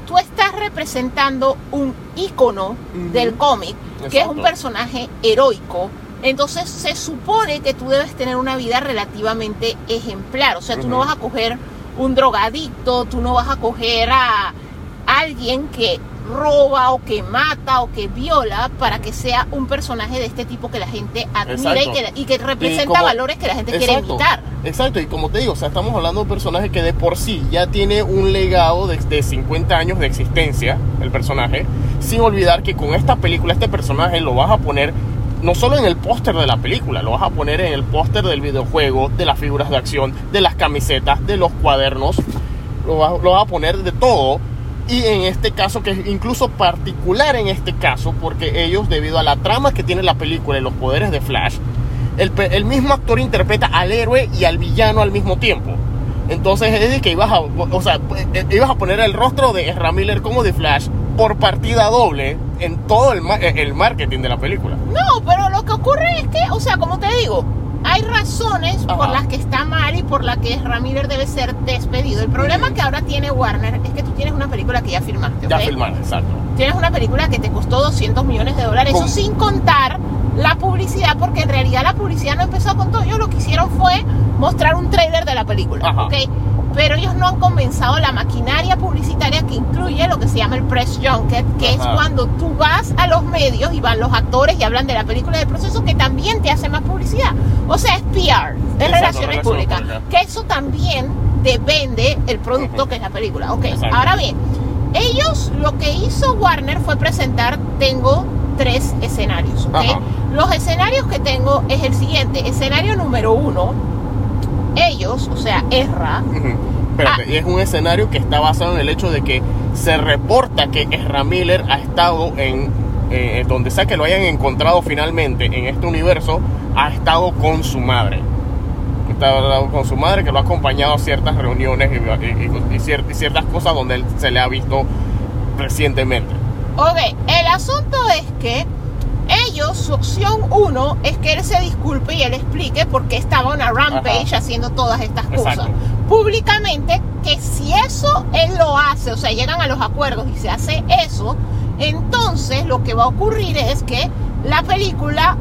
tú estás representando un ícono del cómic, que es un personaje heroico. Entonces se supone que tú debes tener una vida relativamente ejemplar. O sea, tú no vas a coger un drogadicto, tú no vas a coger a alguien que roba o que mata o que viola para que sea un personaje de este tipo que la gente admira y que, y que representa como- valores que la gente quiere imitar. Exacto, y como te digo, o sea, estamos hablando de un personaje que de por sí ya tiene un legado de, de 50 años de existencia, el personaje, sin olvidar que con esta película, este personaje lo vas a poner no solo en el póster de la película, lo vas a poner en el póster del videojuego, de las figuras de acción, de las camisetas, de los cuadernos, lo vas, lo vas a poner de todo. Y en este caso, que es incluso particular en este caso, porque ellos, debido a la trama que tiene la película y los poderes de Flash, el, el mismo actor interpreta al héroe y al villano al mismo tiempo. Entonces es decir que ibas a, o sea, eh, ibas a poner el rostro de Ezra Miller como de Flash por partida doble en todo el, ma- eh, el marketing de la película. No, pero lo que ocurre es que, o sea, como te digo, hay razones por Ajá. las que está mal y por las que Ramírez debe ser despedido. El problema Ujú. que ahora tiene Warner es que tú tienes una película que ya firmaste, Ya ¿ok? filmar, exacto. Tienes una película que te costó 200 millones de dólares, ¿Cómo? eso sin contar la publicidad, porque en realidad la publicidad no empezó con todo. Ellos lo que hicieron fue mostrar un trailer de la película, Ajá. Pero ellos no han comenzado la maquinaria publicitaria que incluye lo que se llama el press junket, que es cuando tú vas a los medios y van los actores y hablan de la película del proceso que también te hace más publicidad. O sea, es PR, es relaciones relaciones públicas, que eso también te vende el producto que es la película. Ok, Exacto. ahora bien, ellos lo que hizo Warner fue presentar, tengo tres escenarios, ¿ok? Ajá. Los escenarios que tengo es el siguiente. Escenario número uno, ellos, o sea, Ezra, Ujú. Espérate, Ah. y es un escenario que está basado en el hecho de que se reporta que Ezra Miller ha estado en eh, donde sea que lo hayan encontrado finalmente en este universo, ha estado con su madre. Ha estado con su madre que lo ha acompañado a ciertas reuniones y, y- y cier- y ciertas cosas donde él se le ha visto recientemente. Ok, el asunto es que ellos, su opción uno es que él se disculpe y él explique por qué estaba en una rampage Ajá. haciendo todas estas cosas. Públicamente que si eso él lo hace, o sea, llegan a los acuerdos y se hace eso, entonces lo que va a ocurrir es que la película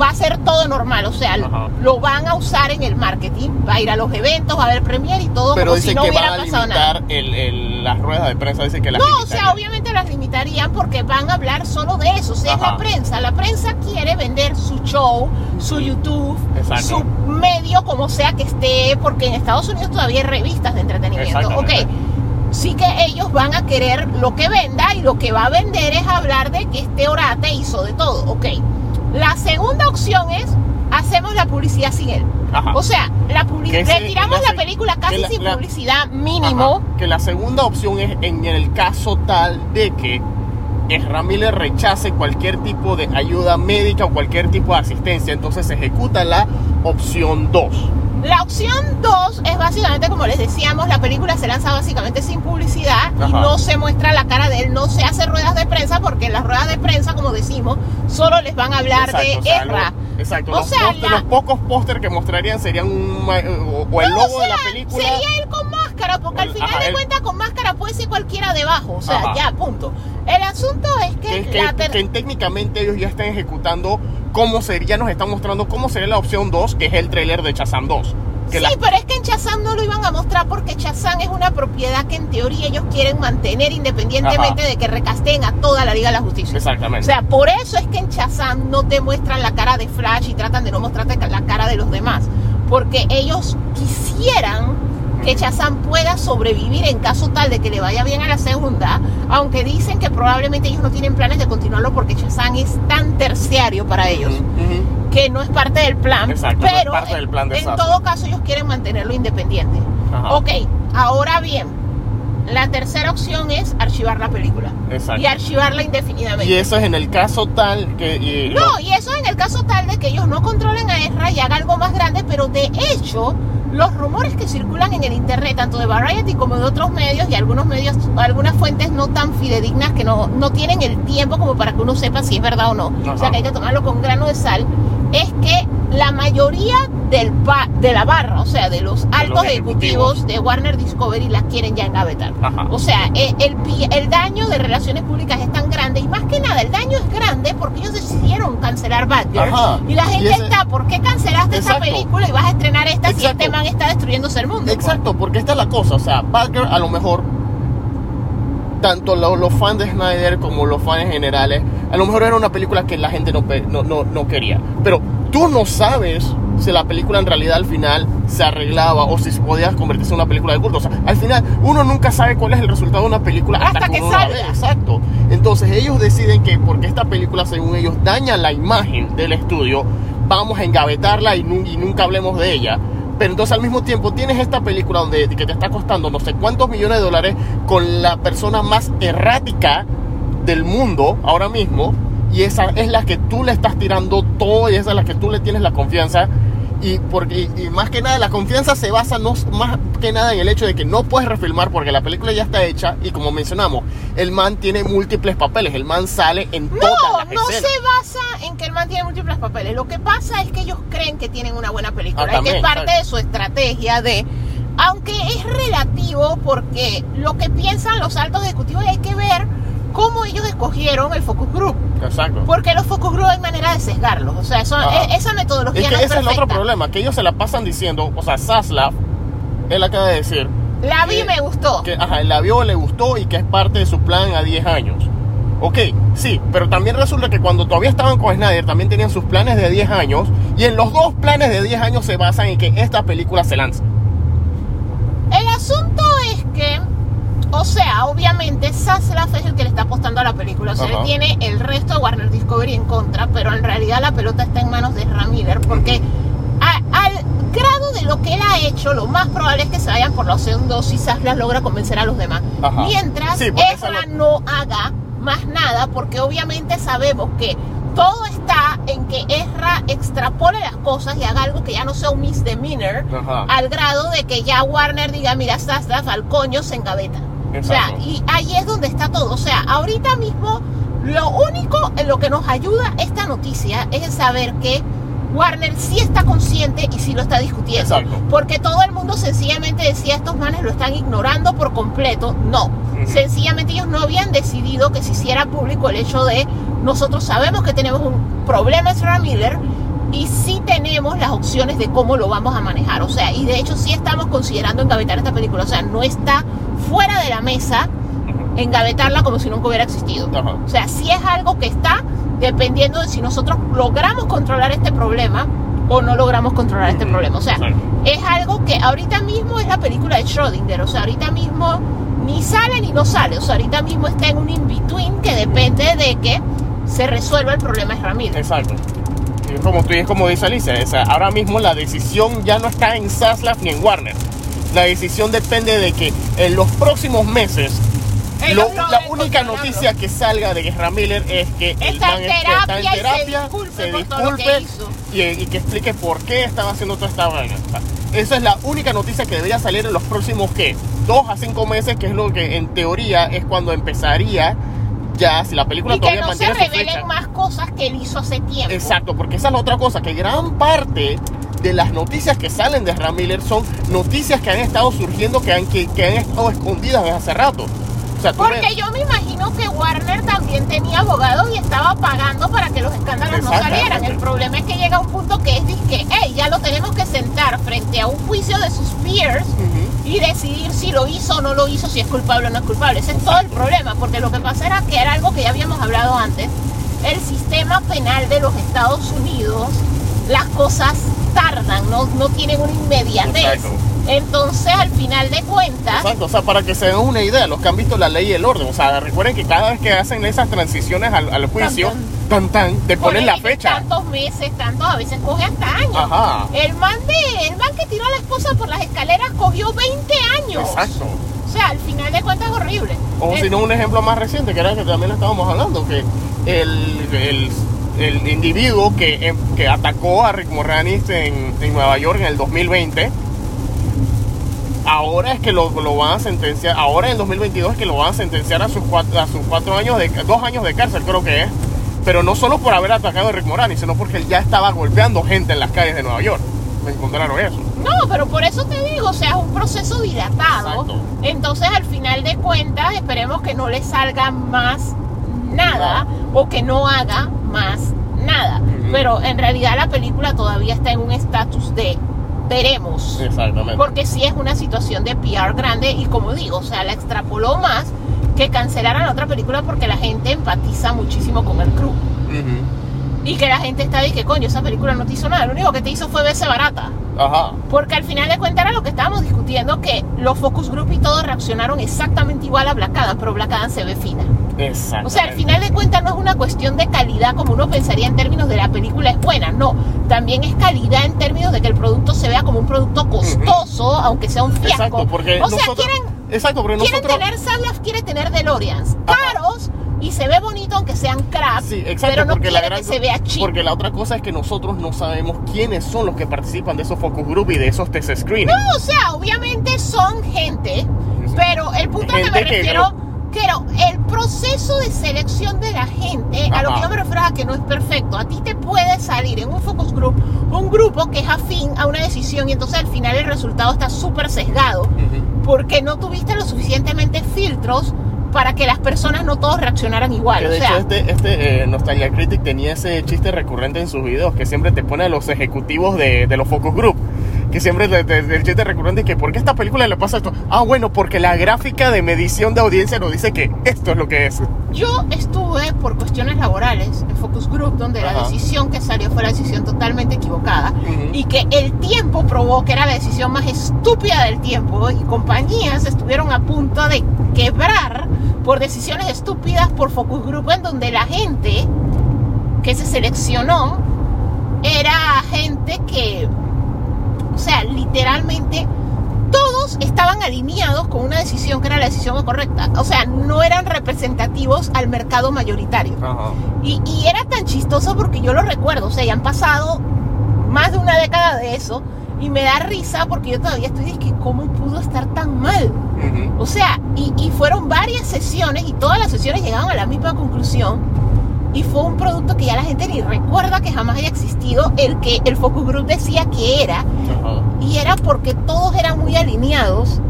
va a ser todo normal, o sea, Ajá. lo van a usar en el marketing, va a ir a los eventos, va a haber premier y todo Pero como si no que hubiera a pasado nada. limitar el, el- las ruedas de prensa, dicen que las No, o sea, obviamente las limitarían porque van a hablar solo de eso. O sea, es la prensa. La prensa quiere vender su show, su YouTube, Exacto. su medio, como sea que esté, porque en Estados Unidos todavía hay revistas de entretenimiento. Ok, sí que ellos van a querer lo que venda y lo que va a vender es hablar de que este orate hizo de todo. Ok, la segunda opción es hacemos la publicidad sin él. Ajá. O sea, la publi- Que sí, retiramos la película casi la- sin la- publicidad mínimo. Ajá, que la segunda opción es en el caso tal de que Miller rechace cualquier tipo de ayuda médica o cualquier tipo de asistencia, entonces se ejecuta la opción 2. La opción 2 es básicamente, como les decíamos, la película se lanza básicamente sin publicidad y no se muestra la cara de él, no se hace ruedas de prensa porque en las ruedas de prensa, como decimos, solo les van a hablar de o sea, Ezra. lo- exacto, O los, sea, póster- la- los pocos póster que mostrarían serían un, ma- o, o el logo o de la película. Sería con máscara, porque al final ajá, de cuentas con máscara puede ser cualquiera debajo. O sea, Ajá. ya, punto. El asunto es que, que, es que- la ter- que técnicamente ellos ya están ejecutando cómo sería, ya nos están mostrando cómo sería la opción 2, que es el tráiler de Shazam 2. Que Sí, la- pero es que en Chazam no lo iban a mostrar porque Chazam es una propiedad que en teoría ellos quieren mantener independientemente Ajá. de que recasten a toda la Liga de la Justicia. Exactamente. O sea, por eso es que en Shazam no te muestran la cara de Flash y tratan de no mostrarte la cara de los demás. Porque ellos quisieran que Shazam pueda sobrevivir en caso tal de que le vaya bien a la segunda, aunque dicen que probablemente ellos no tienen planes de continuarlo porque Shazam es tan terciario para ellos que no es parte del plan, Exacto, no es pero parte del plan de en todo caso ellos quieren mantenerlo independiente. Ajá. Ok, ahora bien, la tercera opción es archivar la película Exacto. y archivarla indefinidamente. Y eso es en el caso tal que... y lo- No, y eso en el caso tal de que ellos no controlen a Ezra y hagan algo más grande, pero de hecho, los rumores que circulan en el internet, tanto de Variety como de otros medios y algunos medios, algunas fuentes no tan fidedignas que no, no tienen el tiempo como para que uno sepa si es verdad o no. O sea que hay que tomarlo con grano de sal. Es que la mayoría del ba- de la barra, o sea, de los altos ejecutivos. ejecutivos de Warner Discovery la quieren ya engavetar. Ajá. O sea, eh, el, daño de relaciones públicas es tan grande y más que nada el daño es grande porque ellos decidieron cancelar Batgirl Ajá. y la gente Y ese- está, ¿por qué cancelaste esa película y vas a estrenar esta si Exacto. este man está destruyéndose el mundo? Exacto, porque esta es la cosa, o sea, Batgirl a lo mejor, tanto lo- los fans de Snyder como los fans generales, a lo mejor era una película que la gente no, no, no, no quería. Pero tú no sabes si la película en realidad al final se arreglaba o si se podía convertirse en una película de culto. O sea, al final uno nunca sabe cuál es el resultado de una película hasta, Hasta que ve. Exacto. Entonces ellos deciden que porque esta película, según ellos, daña la imagen del estudio, vamos a engavetarla y, nu- y nunca hablemos de ella. Pero entonces al mismo tiempo tienes esta película donde que te está costando no sé cuántos millones de dólares con la persona más errática del mundo ahora mismo y esa es la que tú le estás tirando todo y esa es la que tú le tienes la confianza y porque y, y más que nada la confianza se basa no más que nada en el hecho de que no puedes refilmar porque la película ya está hecha y como mencionamos el man tiene múltiples papeles el man sale en todas No, las no escenas se basa en que el man tiene múltiples papeles. Lo que pasa es que ellos creen que tienen una buena película. Ah, que es parte de su estrategia de. Aunque es relativo porque lo que piensan los altos ejecutivos hay que ver cómo ellos escogieron el focus group. exacto Porque los focus group hay manera de sesgarlos. O sea, eso, Ajá. e- esa metodología es que no ese es el otro problema que ellos se la pasan diciendo o sea Zaslav él acaba de decir La vi que- me gustó. que ajá, la vio, le gustó y que es parte de su plan a 10 años. Ok, sí, pero también resulta que cuando todavía estaban con Snyder también tenían sus planes de 10 años y en los dos planes de 10 años se basan en que esta película se lance. El asunto es que, o sea, obviamente Zaslav es el que le está apostando a la película. O sea, Ajá. él tiene el resto de Warner Discovery en contra, pero en realidad la pelota está en manos de Miller porque a- al grado de lo que él ha hecho, lo más probable es que se vayan por la opción 2 si Zaslav logra convencer a los demás. Mientras Sí, Ezra no haga más nada, porque obviamente sabemos que todo está en que Ezra extrapole las cosas y haga algo que ya no sea un misdemeanor Ajá. al grado de que ya Warner diga, mira, Zaslav al coño se engaveta. O sea, y ahí es donde está todo. O sea, ahorita mismo lo único en lo que nos ayuda esta noticia es en saber que Warner sí está consciente y sí lo está discutiendo. Exacto. Porque todo el mundo sencillamente decía, estos manes lo están ignorando por completo. No. Sencillamente ellos no habían decidido que se hiciera público el hecho de, nosotros sabemos que tenemos un problema en Sarah Miller y sí tenemos las opciones de cómo lo vamos a manejar. O sea, y de hecho sí estamos considerando engavetar esta película. O sea, no está fuera de la mesa engavetarla como si nunca hubiera existido. Ajá. O sea, sí es algo que está dependiendo de si nosotros logramos controlar este problema o no logramos controlar este problema. O sea, exacto. es algo que ahorita mismo es la película de Schrödinger. O sea, ahorita mismo ni sale ni no sale. O sea, ahorita mismo está en un in-between que depende de que se resuelva el problema de Ramírez. Exacto. Es como tú es como dice Alicia, o sea, ahora mismo la decisión ya no está en Zaslav ni en Warner. La decisión depende de que en los próximos meses lo- la única noticia que salga de Ezra Miller es que el Está man en es- que está en terapia se terapia, disculpe se que disculpe hizo. y, y que explique por qué estaba haciendo toda esta vaina. O sea, esa es la única noticia que debería salir en los próximos, ¿qué? Dos a cinco meses, que es lo que en teoría es cuando empezaría ya, si la película Y que todavía no se revelen fecha. más cosas que él hizo hace tiempo. Exacto, porque esa es la otra cosa, que gran parte de las noticias que salen de Ram Miller son noticias que han estado surgiendo, que han, que, que han estado escondidas desde hace rato. Sea, Porque yo me imagino que Warner también tenía abogados y estaba pagando para que los escándalos no salieran. El problema es que llega un punto que es que, hey, ya lo tenemos que sentar frente a un juicio de sus peers y decidir si lo hizo o no lo hizo, si es culpable o no es culpable. Ese es todo el problema, porque lo que pasa era que era algo que ya habíamos hablado antes. El sistema penal de los Estados Unidos, las cosas tardan, no, no tienen una inmediatez. Entonces, al final de cuentas, Exacto, o sea, para que se den una idea, los que han visto la ley y el orden, o sea, recuerden que cada vez que hacen esas transiciones al, al juicio, tan tan, te ponen la fecha. Tantos meses, tantos, a veces coge hasta años. Ajá. El man de, el man que tiró a la esposa por las escaleras cogió 20 años. Exacto. O sea, al final de cuentas es horrible. O si no, un ejemplo más reciente, que era el que también estábamos hablando, que el, el, el individuo que, em, que atacó a Rick Moranis en, en Nueva York en el 2020, ahora es que lo, lo van a sentenciar, ahora en el 2022 es que lo van a sentenciar a sus cuatro, a sus cuatro años, de, dos años de cárcel creo que es. Pero no solo por haber atacado a Rick Moranis, sino porque él ya estaba golpeando gente en las calles de Nueva York. Me encontraron eso. No, pero por eso te digo, o sea, es un proceso dilatado. Exacto. Entonces, al final de cuentas, esperemos que no le salga más nada o que no haga más nada. Pero en realidad la película todavía está en un estatus de veremos. Exactamente. Porque sí es una situación de PR grande y como digo, o sea, la extrapoló más que cancelaran la otra película porque la gente empatiza muchísimo con el crew. Y que la gente está de que coño, esa película no te hizo nada, lo único que te hizo fue verse barata. Ajá. Porque al final de cuentas era lo que estábamos discutiendo, que los focus group y todos reaccionaron exactamente igual a Black Adam, pero Black Adam se ve fina. Exacto. O sea, al final de cuentas no es una cuestión de calidad como uno pensaría en términos de la película es buena, no. También es calidad en términos de que el producto se vea como un producto costoso, aunque sea un fiasco. Exacto, porque o sea, nosotros, quieren, exacto, porque quieren nosotros tener Sablaf, quiere tener DeLoreans Ajá. caros y se ve bonito aunque sean crap, Sí, exacto, pero no porque quiere la gran que se vea cheap. porque la otra cosa es que nosotros no sabemos quiénes son los que participan de esos focus group y de esos test screening. No, o sea, obviamente son gente, pero el punto a que me Gente que refiero, claro, el proceso de selección de la gente, a lo Ajá. que yo me refiero a que no es perfecto. A ti te puede salir en un focus group un grupo que es afín a una decisión y entonces al final el resultado está súper sesgado Ujú. porque no tuviste lo suficientemente filtros para que las personas no todos reaccionaran igual. Que O de sea, hecho este, este eh, Nostalgia Critic tenía ese chiste recurrente en sus videos que siempre te pone a los ejecutivos de, de los focus group. Que siempre te- el chiste recurrente es que ¿por qué esta película le pasa esto? Ah, bueno, porque la gráfica de medición de audiencia nos dice que esto es lo que es. Yo estuve por cuestiones laborales en Focus Group donde la decisión que salió fue la decisión totalmente equivocada y que el tiempo probó que era la decisión más estúpida del tiempo y compañías estuvieron a punto de quebrar por decisiones estúpidas por Focus Group en donde la gente que se seleccionó era gente que, o sea, literalmente todos estaban alineados con una decisión que era la decisión correcta. O sea, no eran representativos al mercado mayoritario. Ajá. Y, y era tan chistoso porque yo lo recuerdo. O sea, ya han pasado más de una década de eso. Y me da risa porque yo todavía estoy diciendo, ¿cómo pudo estar tan mal? O sea, y, y fueron varias sesiones y todas las sesiones llegaban a la misma conclusión y fue un producto que ya la gente ni recuerda que jamás haya existido el que el focus group decía que era. Y era porque todos eran muy alineados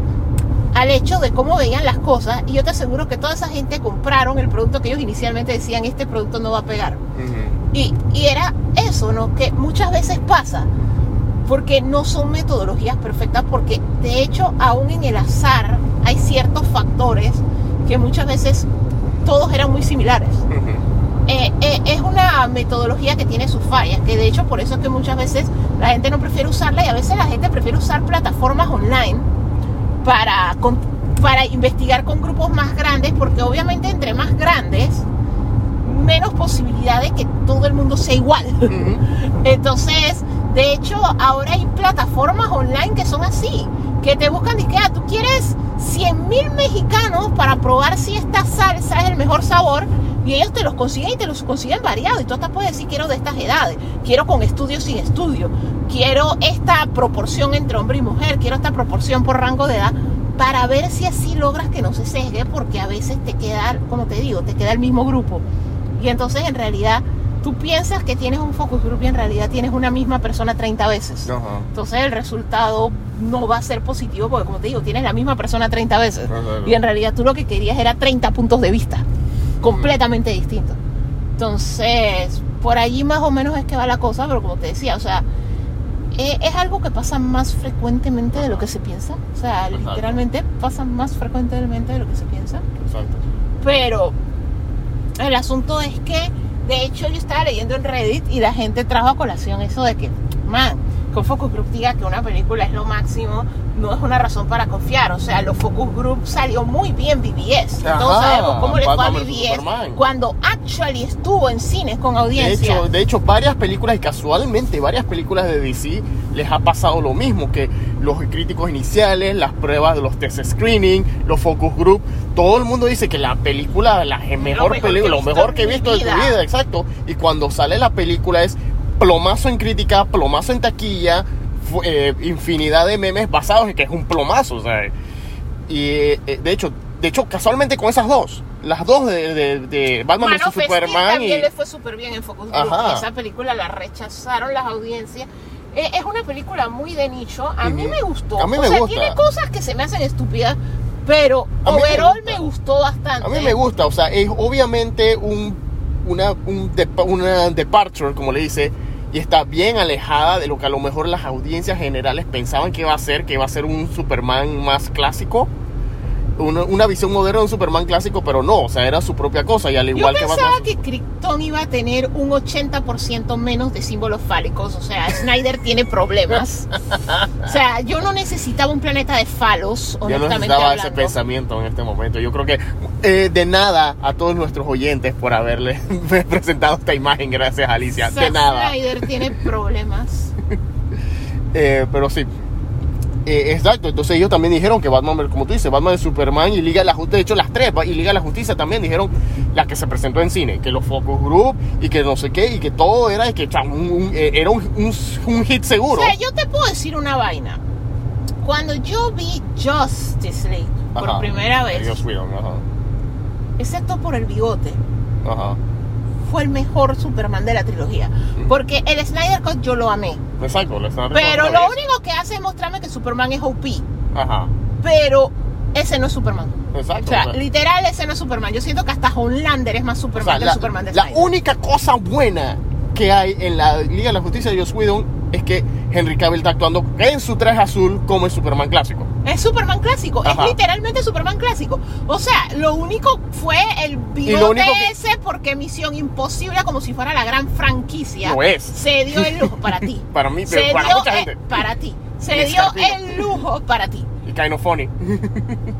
al hecho de cómo veían las cosas. Y yo te aseguro que toda esa gente compraron el producto que ellos inicialmente decían este producto no va a pegar y, y era eso, ¿no? Que muchas veces pasa porque no son metodologías perfectas porque de hecho aún en el azar hay ciertos factores que muchas veces todos eran muy similares. Eh, eh, es una metodología que tiene sus fallas, que de hecho por eso es que muchas veces la gente no prefiere usarla y a veces la gente prefiere usar plataformas online para, con- para investigar con grupos más grandes, porque obviamente entre más grandes, menos posibilidad de que todo el mundo sea igual. Entonces, de hecho, ahora hay plataformas online que son así, que te buscan y que ah, tú quieres 100 mil mexicanos para probar si esta salsa es el mejor sabor y ellos te los consiguen y te los consiguen variados y tú hasta puedes decir quiero de estas edades, quiero con estudio sin estudio, quiero esta proporción entre hombre y mujer, quiero esta proporción por rango de edad para ver si así logras que no se sesgue porque a veces te queda, como te digo, te queda el mismo grupo y entonces en realidad tú piensas que tienes un focus group y en realidad tienes una misma persona 30 veces. Ajá. Entonces el resultado no va a ser positivo porque como te digo, tienes la misma persona 30 veces. Y en realidad tú lo que querías era 30 puntos de vista, completamente distintos. Entonces, por allí más o menos es que va la cosa, pero como te decía, o sea, eh, es algo que pasa más frecuentemente de lo que se piensa. O sea, Exacto. literalmente pasa más frecuentemente de lo que se piensa. Exacto. Pero el asunto es que, de hecho, yo estaba leyendo en Reddit y la gente trajo a colación eso de que, man, que un focus group diga que una película es lo máximo, no es una razón para confiar. O sea, los focus group salió muy bien BBS. Ajá, Todos sabemos cómo le fue a BBS cuando actually estuvo en cines con De audiencia. hecho, de hecho, varias películas, y casualmente varias películas de DC les ha pasado lo mismo, que los críticos iniciales, las pruebas de los test screening, los focus group, todo el mundo dice que la película, la mejor mejor película, lo mejor que he visto de tu vida, exacto. Y cuando sale la película es plomazo en crítica, plomazo en taquilla, eh, infinidad de memes basados en que es un plomazo, o sea. Y eh, de hecho, de hecho, casualmente con esas dos, las dos de, de, de Batman Man vs Steel Superman y también le fue súper bien en Focus Group. Ajá. Esa película la rechazaron las audiencias. Eh, es una película muy de nicho. A mí me gustó. A mí o me sea, gusta. tiene cosas que se me hacen estúpidas, pero me overall gusta. me, gustó bastante. A mí me gusta, o sea, es obviamente un, una, un depa- una departure, como le dice, y está bien alejada de lo que a lo mejor las audiencias generales pensaban que iba a ser, que iba a ser un Superman más clásico, una, una visión moderna de un Superman clásico, pero no, o sea, era su propia cosa, y al Yo igual que pensaba Batman... que Krypton iba a tener un 80% menos de símbolos fálicos. O sea, Snyder tiene problemas. O sea, yo no necesitaba un planeta de falos, Yo no honestamente necesitaba ese pensamiento en este momento. Yo creo que eh, de nada a todos nuestros oyentes por haberle presentado esta imagen, gracias Alicia. De nada. Snyder tiene problemas. Eh, pero sí. Eh, exacto, entonces ellos también dijeron que Batman, como tú dices, Batman es Superman y Liga de la Justicia, de hecho las tres, y Liga de la Justicia también dijeron la que se presentó en cine, que los focus group y que no sé qué, y que todo era, que un- un- eh, era un hit seguro. O sea, yo te puedo decir una vaina. Cuando yo vi Justice League por Ajá. primera vez, Dios mío, ajá, excepto por el bigote, ajá. Fue el mejor Superman de la trilogía. Porque el Snyder Cut yo lo amé. Exacto, le están Pero lo único que hace es mostrarme que Superman es OP. Ajá, Pero ese no es Superman. exacto. O sea, literal, ese no es Superman. Yo siento que hasta Homelander es más o Superman sea, que el la, Superman de la Snyder. única cosa buena que hay en la Liga de la Justicia de Joss Whedon es que Henry Cavill está actuando en su traje azul como el Superman clásico. Es Superman clásico, Ajá. es literalmente Superman clásico. O sea, lo único fue el bigote que- ese porque Misión Imposible, como si fuera la gran franquicia, Lo es. se dio el lujo para ti. Para mí, se pero para dio mucha el- gente. para ti. Se dio el lujo para ti. Kind of funny.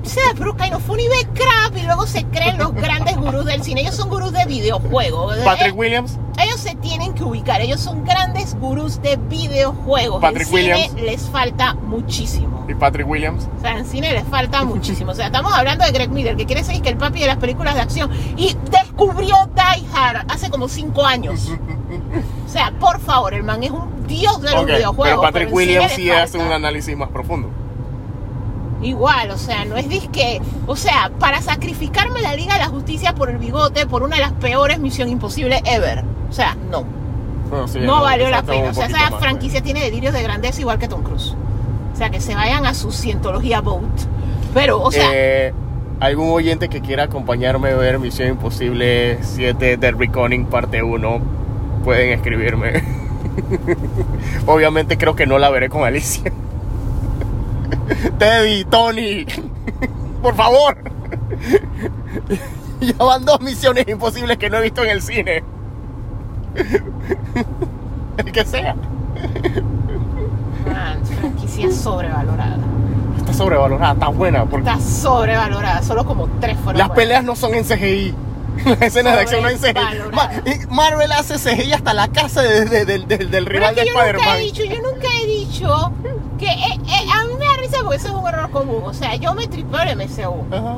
O sea, pero Kind of Funny ve crap y luego se creen los grandes gurús del cine. Ellos son gurús de videojuegos. Patrick Eh, Williams. ellos se tienen que ubicar. Ellos son grandes gurús de videojuegos. Patrick en cine Williams. les falta muchísimo. Y Patrick Williams. O sea, en cine les falta muchísimo. O sea, estamos hablando de Greg Miller, que quiere decir que el papi de las películas de acción y descubrió Die Hard hace como cinco años. O sea, por favor, el man es un dios de los videojuegos. pero Patrick Williams cine sí hace un análisis más profundo. Igual, o sea, no es disque. O sea, para sacrificarme la Liga de la Justicia por el bigote, por una de las peores Misión Imposible ever. O sea, no. Bueno, sí, no valió la pena. O sea, esa más, franquicia tiene delirios de grandeza igual que Tom Cruise. O sea, que se vayan a su cientología boat. Pero, o sea, Eh, algún oyente que quiera acompañarme a ver Misión Imposible 7 The Reckoning parte 1, pueden escribirme. Obviamente creo que no la veré con Alicia. Teddy, Tony, por favor. Ya van dos misiones imposibles que no he visto en el cine. El que sea. man, franquicia sobrevalorada. Está sobrevalorada, está buena. Porque Está sobrevalorada. Solo como tres fueron Las buenas. peleas no son en CGI. Las escenas de acción no en CGI. Marvel hace CGI hasta la casa de- de- de- de- del rival de que yo nunca he Spider-Man. dicho, yo nunca he dicho que eh, eh, a mí porque eso es un error común. O sea, yo me tripeo el MCU. Ajá.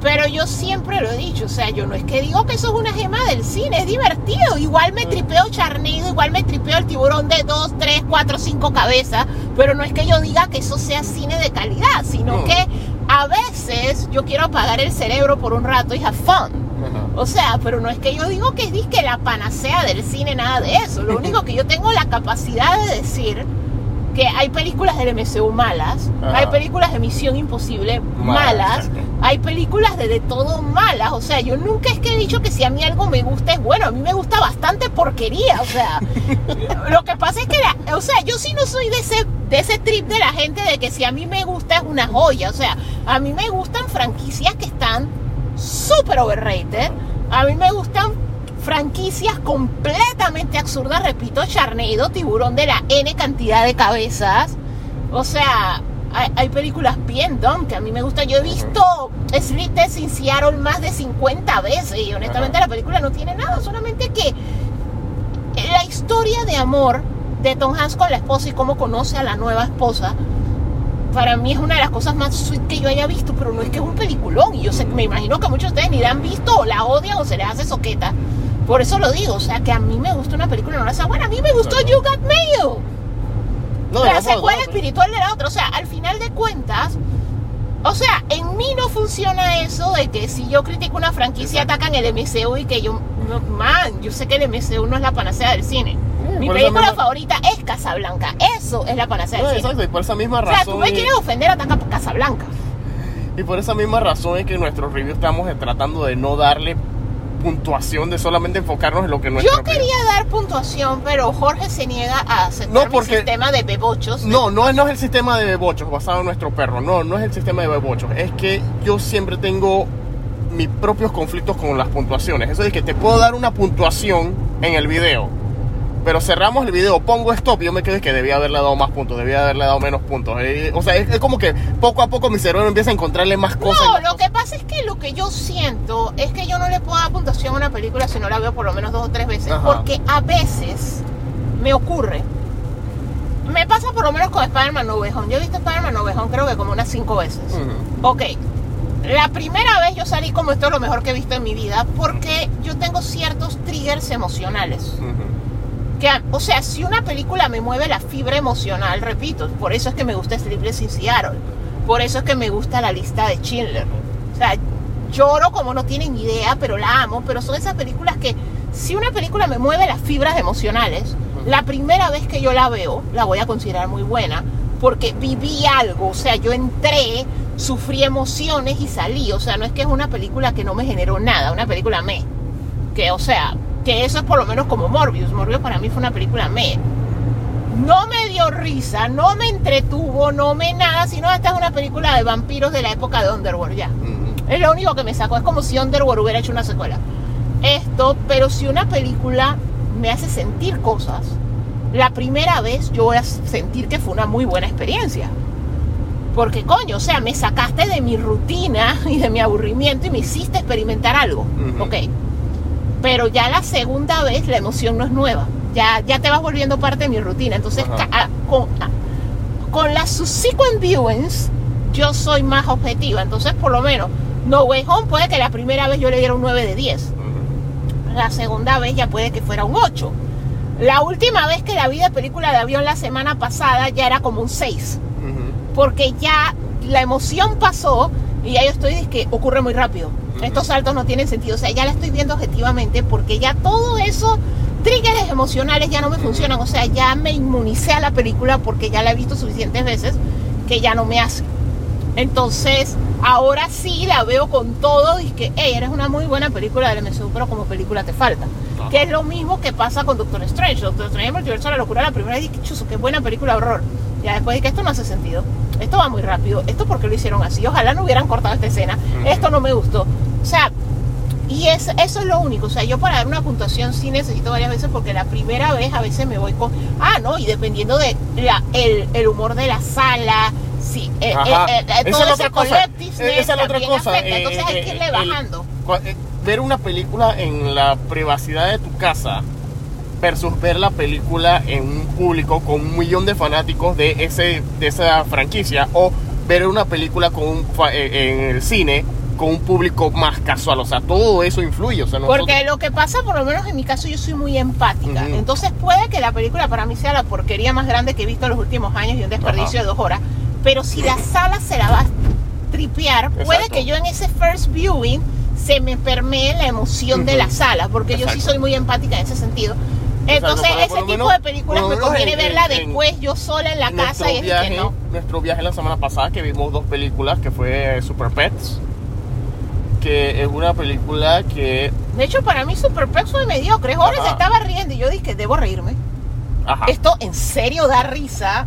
Pero yo siempre lo he dicho, o sea, yo no es que digo que eso es una gema del cine, es divertido. Igual me tripeo Charneido, igual me tripeo el tiburón de 2, 3, 4, 5 cabezas, pero no es que yo diga que eso sea cine de calidad, sino No. que a veces yo quiero apagar el cerebro por un rato y have fun. O sea, pero no es que yo digo que es disque la panacea del cine, nada de eso. Lo único que yo tengo la capacidad de decir que hay películas del MCU malas, Ajá. hay películas de Misión Imposible Malas, hay películas de de todo malas. O sea, yo nunca es que he dicho que si a mí algo me gusta es bueno, a mí me gusta bastante porquería. O sea, lo que pasa es que, la- o sea, yo sí no soy de ese, de ese trip de la gente de que si a mí me gusta es una joya. O sea, a mí me gustan franquicias que están súper overrated. A mí me gustan franquicias completamente absurdas. Repito, Charneido, Tiburón de la N cantidad de cabezas. O sea, hay, hay películas bien dumb que a mí me gustan. Yo he visto Sleep in Seattle más de 50 veces y honestamente la película no tiene nada. Solamente que la historia de amor de Tom Hanks con la esposa y cómo conoce a la nueva esposa para mí es una de las cosas más sweet que yo haya visto, pero no es que es un peliculón. Y yo sé, me imagino que muchos de ustedes ni la han visto o la odian o se les hace soqueta. Por eso lo digo, o sea, que a mí me gusta una película no la sea buena. A mí me gustó Claro. You Got Mail, No, la no, no, secuela no. espiritual de la otra. O sea, al final de cuentas, o sea, en mí no funciona eso de que si yo critico una franquicia atacan el MCU y que yo, no, man, yo sé que el MCU no es la panacea del cine. Sí, Mi película favorita es Casablanca. Eso es la panacea No, del cine. exacto, y por esa misma O sea, tú razón. me y- quieres ofender, ataca a Casablanca. Y por esa misma razón es que en nuestros reviews estamos tratando de no darle puntuación, de solamente enfocarnos en lo que nuestro Yo quería dar puntuación, pero Jorge se niega a aceptar No, porque- sistema de bebochos. No, no, es- no es el sistema de bebochos basado en nuestro perro. No, no es el sistema de bebochos. Es que yo siempre tengo mis propios conflictos con las puntuaciones. Eso es que te puedo dar una puntuación en el video. Pero cerramos el video, pongo stop yo me quedo es que debía haberle dado más puntos, debía haberle dado menos puntos. Eh, o sea, es, es como que poco a poco mi cerebro empieza a encontrarle más cosas. No, más lo cosas. que pasa es que lo que yo siento es que yo no le puedo dar puntuación a una película si no la veo por lo menos dos o tres veces. Ajá. Porque a veces me ocurre. Me pasa por lo menos con Spider-Man Home. Yo he visto Spider-Man Home creo que como unas cinco veces. Ujú. Ok. La primera vez yo salí como esto es lo mejor que he visto en mi vida porque yo tengo ciertos triggers emocionales. Ujú. Que, o sea, si una película me mueve la fibra emocional, repito, por eso es que me gusta Sleepless in Seattle, por eso es que me gusta la lista de Schindler. O sea, lloro como no tienen idea, pero la amo, pero son esas películas que si una película me mueve las fibras emocionales, la primera vez que yo la veo, la voy a considerar muy buena, porque viví algo, o sea, yo entré, sufrí emociones y salí, o sea, no es que es una película que no me generó nada, una película me que o sea, que eso es por lo menos como Morbius. Morbius para mí fue una película me. No me dio risa, no me entretuvo, no me nada, sino esta es una película de vampiros de la época de Underworld, ya. Es lo único que me sacó, es como si Underworld hubiera hecho una secuela. Esto, pero si una película me hace sentir cosas, la primera vez yo voy a sentir que fue una muy buena experiencia. Porque coño, o sea, me sacaste de mi rutina y de mi aburrimiento y me hiciste experimentar algo. Ok. Pero ya la segunda vez la emoción no es nueva. Ya, ya te vas volviendo parte de mi rutina. Entonces, ah, con, ah, con las subsequent viewings, yo soy más objetiva. Entonces, por lo menos, No Way Home puede que la primera vez yo le diera un 9 de 10. Ujú. La segunda vez ya puede que fuera un 8. La última vez que la vi de película de avión la semana pasada ya era como un 6. Ujú. porque ya la emoción pasó y ya yo estoy, es que ocurre muy rápido. Estos saltos no tienen sentido, o sea, ya la estoy viendo objetivamente porque ya todo eso, triggers emocionales ya no me funcionan, o sea, ya me inmunicé a la película porque ya la he visto suficientes veces que ya no me hace. Entonces, ahora sí la veo con todo y que, hey, eres una muy buena película del MCU, pero como película te falta. Ajá. Que es lo mismo que pasa con Doctor Strange. Doctor Strange el multiverso de la locura, la primera vez dije, chuzo, qué buena película de horror. Ya después dije, esto no hace sentido. Esto va muy rápido. Esto porque lo hicieron así. Ojalá no hubieran cortado esta escena. Esto no me gustó. O sea, y es, eso es lo único. O sea, yo para dar una puntuación sí necesito varias veces porque la primera vez a veces me voy con. Ah, no, y dependiendo de la, el, el humor de la sala. Sí, eh, eh, eh, Esa todo es la ese otra cosa. collectiveness Eh, Esa es la otra cosa. afecta. eh, Entonces hay eh, que irle bajando. eh, ver una película en la privacidad de tu casa versus ver la película en un público con un millón de fanáticos de, ese, de esa franquicia o ver una película con un fa- eh, en el cine con un público más casual. O sea, todo eso influye. O sea, nosotros- Porque lo que pasa, por lo menos en mi caso, yo soy muy empática. Ujú. Entonces puede que la película para mí sea la porquería más grande que he visto en los últimos años y un desperdicio Ajá. de dos horas. Pero si la sala se la va a tripear, puede Exacto. que yo en ese first viewing se me permee la emoción de la sala, porque yo sí Exacto. soy muy empática en ese sentido. Entonces, pero por ese tipo menos- de películas me conviene en- verla en- después yo sola en la casa y es viaje, que no. nuestro viaje la semana pasada que vimos dos películas que fue Super Pets que es una película que De hecho, para mí Super Pets fue mediocre. Jorge Ajá. se estaba riendo y yo dije, debo reírme. ajá Esto en serio da risa.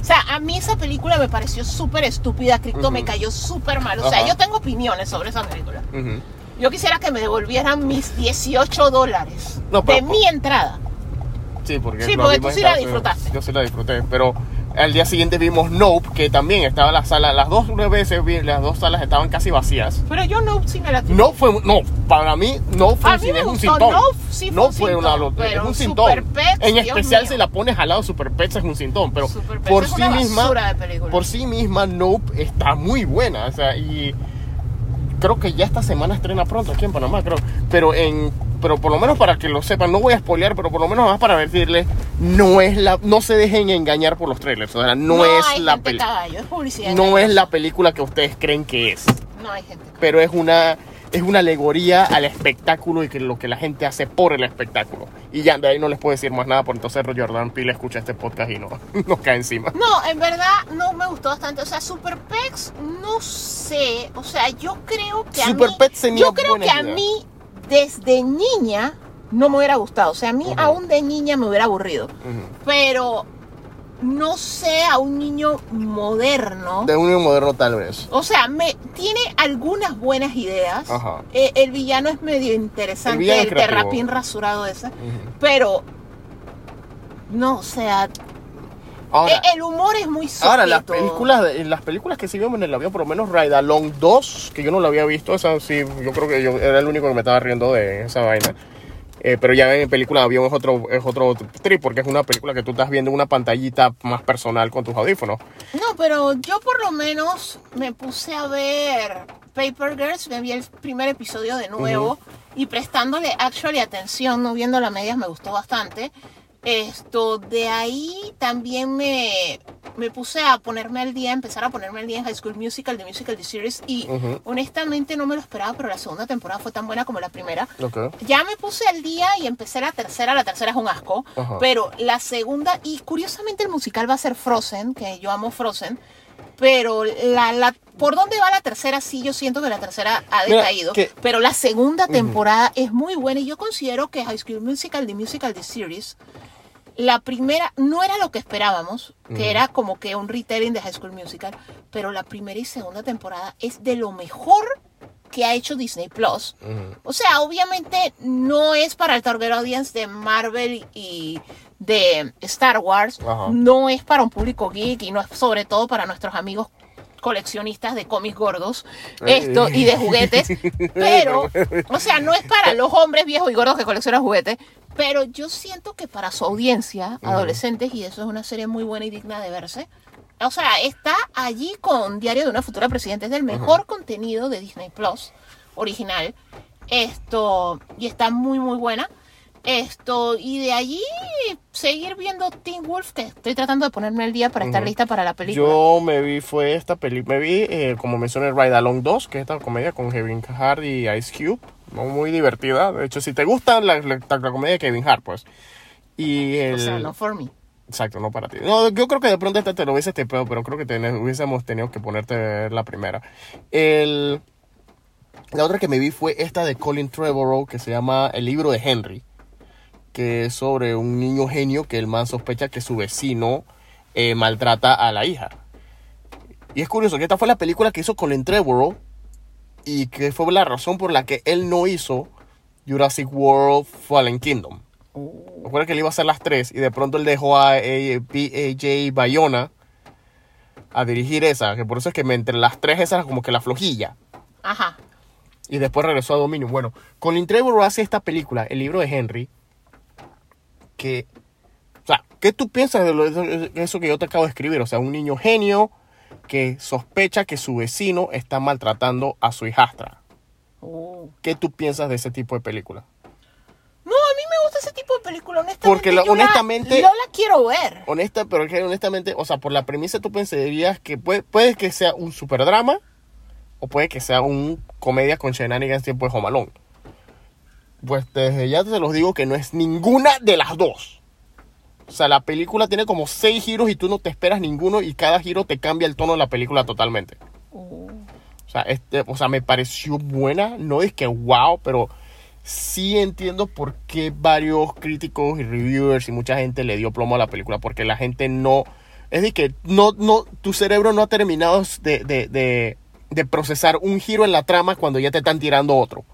O sea, a mí esa película me pareció súper estúpida. Crypto me cayó súper mal. O sea, Ajá. yo tengo opiniones sobre esa película. ujú. Yo quisiera que me devolvieran mis 18 dólares No, de mi entrada. sí porque Sí, porque tú sí la disfrutaste. yo sí la disfruté pero al día siguiente vimos Nope que también estaba la sala las dos veces vi- las dos salas estaban casi vacías. Pero yo no sí me la no fue no para mí no fue A mí me es un gustó, sintón. Nope sí fue no un fue sintón, una lo- es un Super sintón. Pets, en Dios especial mío. si la pones al lado Super Pets es un sintón pero Super Pets por es sí una misma de por sí misma Nope está muy buena o sea y creo que ya esta semana estrena pronto aquí en Panamá creo. Pero en pero por lo menos para que lo sepan no voy a spoilear pero por lo menos más para decirles no es la no se dejen engañar por los trailers o sea no, es hay la película es no es la película que ustedes creen que es No hay gente. pero es una es una alegoría al espectáculo y que lo que la gente hace por el espectáculo y ya de ahí no les puedo decir más nada por entonces Jordan Peele escucha este podcast y no nos cae encima No, en verdad no me gustó bastante. O sea, Super Pex, no sé. O sea, yo creo que a Super mí. Pets tenía yo creo que a idea. mí, desde niña, no me hubiera gustado. O sea, a mí, aún de niña, me hubiera aburrido. Pero no sé a un niño moderno. de un moderno tal vez O sea, me tiene algunas buenas ideas. Ajá. Eh, el villano es medio El interesante, el, creativo. terrapín rasurado ese. Pero. No, o sea, ahora eh, el humor es muy Ahora, las películas, las películas que sí vimos en el avión, por lo menos Ride Along 2, que yo no la había visto, esa sí, yo creo que yo era el único que me estaba riendo de esa vaina. Eh, pero ya en película de avión es otro, es otro trip, porque es una película que tú estás viendo en una pantallita más personal con tus audífonos. No, pero yo por lo menos me puse a ver Paper Girls, me vi el primer episodio de nuevo y prestándole actually atención, no viendo las medias, me gustó bastante. Esto, de ahí también me, me puse a ponerme al día, empezar a ponerme al día en High School Musical, The Musical, The Series y honestamente no me lo esperaba, pero la segunda temporada fue tan buena como la primera. Ya me puse al día y empecé la tercera. La tercera es un asco. Pero la segunda, y curiosamente el musical va a ser Frozen, que yo amo Frozen. Pero la, la, por dónde va la tercera, sí, yo siento que la tercera ha decaído. Pero la segunda temporada es muy buena y yo considero que High School Musical, The Musical, The Series, la primera no era lo que esperábamos, que era como que un retelling de High School Musical, pero la primera y segunda temporada es de lo mejor que ha hecho Disney Plus. O sea, obviamente no es para el target audience de Marvel y de Star Wars, Ajá. no es para un público geek y no es sobre todo para nuestros amigos coleccionistas de cómics gordos esto y de juguetes pero o sea no es para los hombres viejos y gordos que coleccionan juguetes pero yo siento que para su audiencia adolescentes y eso es una serie muy buena y digna de verse o sea está allí con Diario de una futura presidenta es del mejor contenido de Disney Plus original esto y está muy muy buena esto y de allí seguir viendo Teen Wolf, que estoy tratando de ponerme al día para estar lista para la película. Yo me vi, fue esta película, me vi, eh, como mencioné, Ride Along 2, que es esta comedia con Kevin Hart y Ice Cube, ¿no? muy divertida. De hecho, si te gusta la, la- la comedia de Kevin Hart, pues. Y el... O sea, no for me. Exacto, no para ti. No, yo creo que de pronto esta te lo hubiese estepeado, pero creo que ten- hubiésemos tenido que ponerte la primera. El, la otra que me vi fue esta de Colin Trevorrow, que se llama El libro de Henry, que es sobre un niño genio que el man sospecha que su vecino eh, maltrata a la hija. Y es curioso que esta fue la película que hizo Colin Trevorrow y que fue la razón por la que él no hizo Jurassic World Fallen Kingdom. Recuerda que él iba a hacer las tres y de pronto él dejó a P.A.J. Bayona a dirigir esa, que por eso es que entre las tres esas como que la flojilla. Ajá. Y después regresó a Dominion. Bueno, Colin Trevorrow hace esta película, el libro de Henry, que... O sea, ¿qué tú piensas de, lo- de eso que yo te acabo de escribir? O sea, un niño genio que sospecha que su vecino está maltratando a su hijastra. Oh. ¿Qué tú piensas de ese tipo de película? No, a mí me gusta ese tipo de película, honestamente. Porque la- yo la- honestamente- yo la quiero ver. Honesta, pero honestamente, o sea, por la premisa tú pensarías que puede, puede que sea un super drama o puede que sea un comedia con shenanigans tiempo de Home Alone. Pues desde ya te los digo que no es ninguna de las dos. O sea, la película tiene como seis giros y tú no te esperas ninguno y cada giro te cambia el tono de la película totalmente. O sea, este, o sea, me pareció buena, no es que wow, pero sí entiendo por qué varios críticos y reviewers y mucha gente le dio plomo a la película, porque la gente no, es decir, que no, no, tu cerebro no ha terminado de, de, de, de procesar un giro en la trama cuando ya te están tirando otro.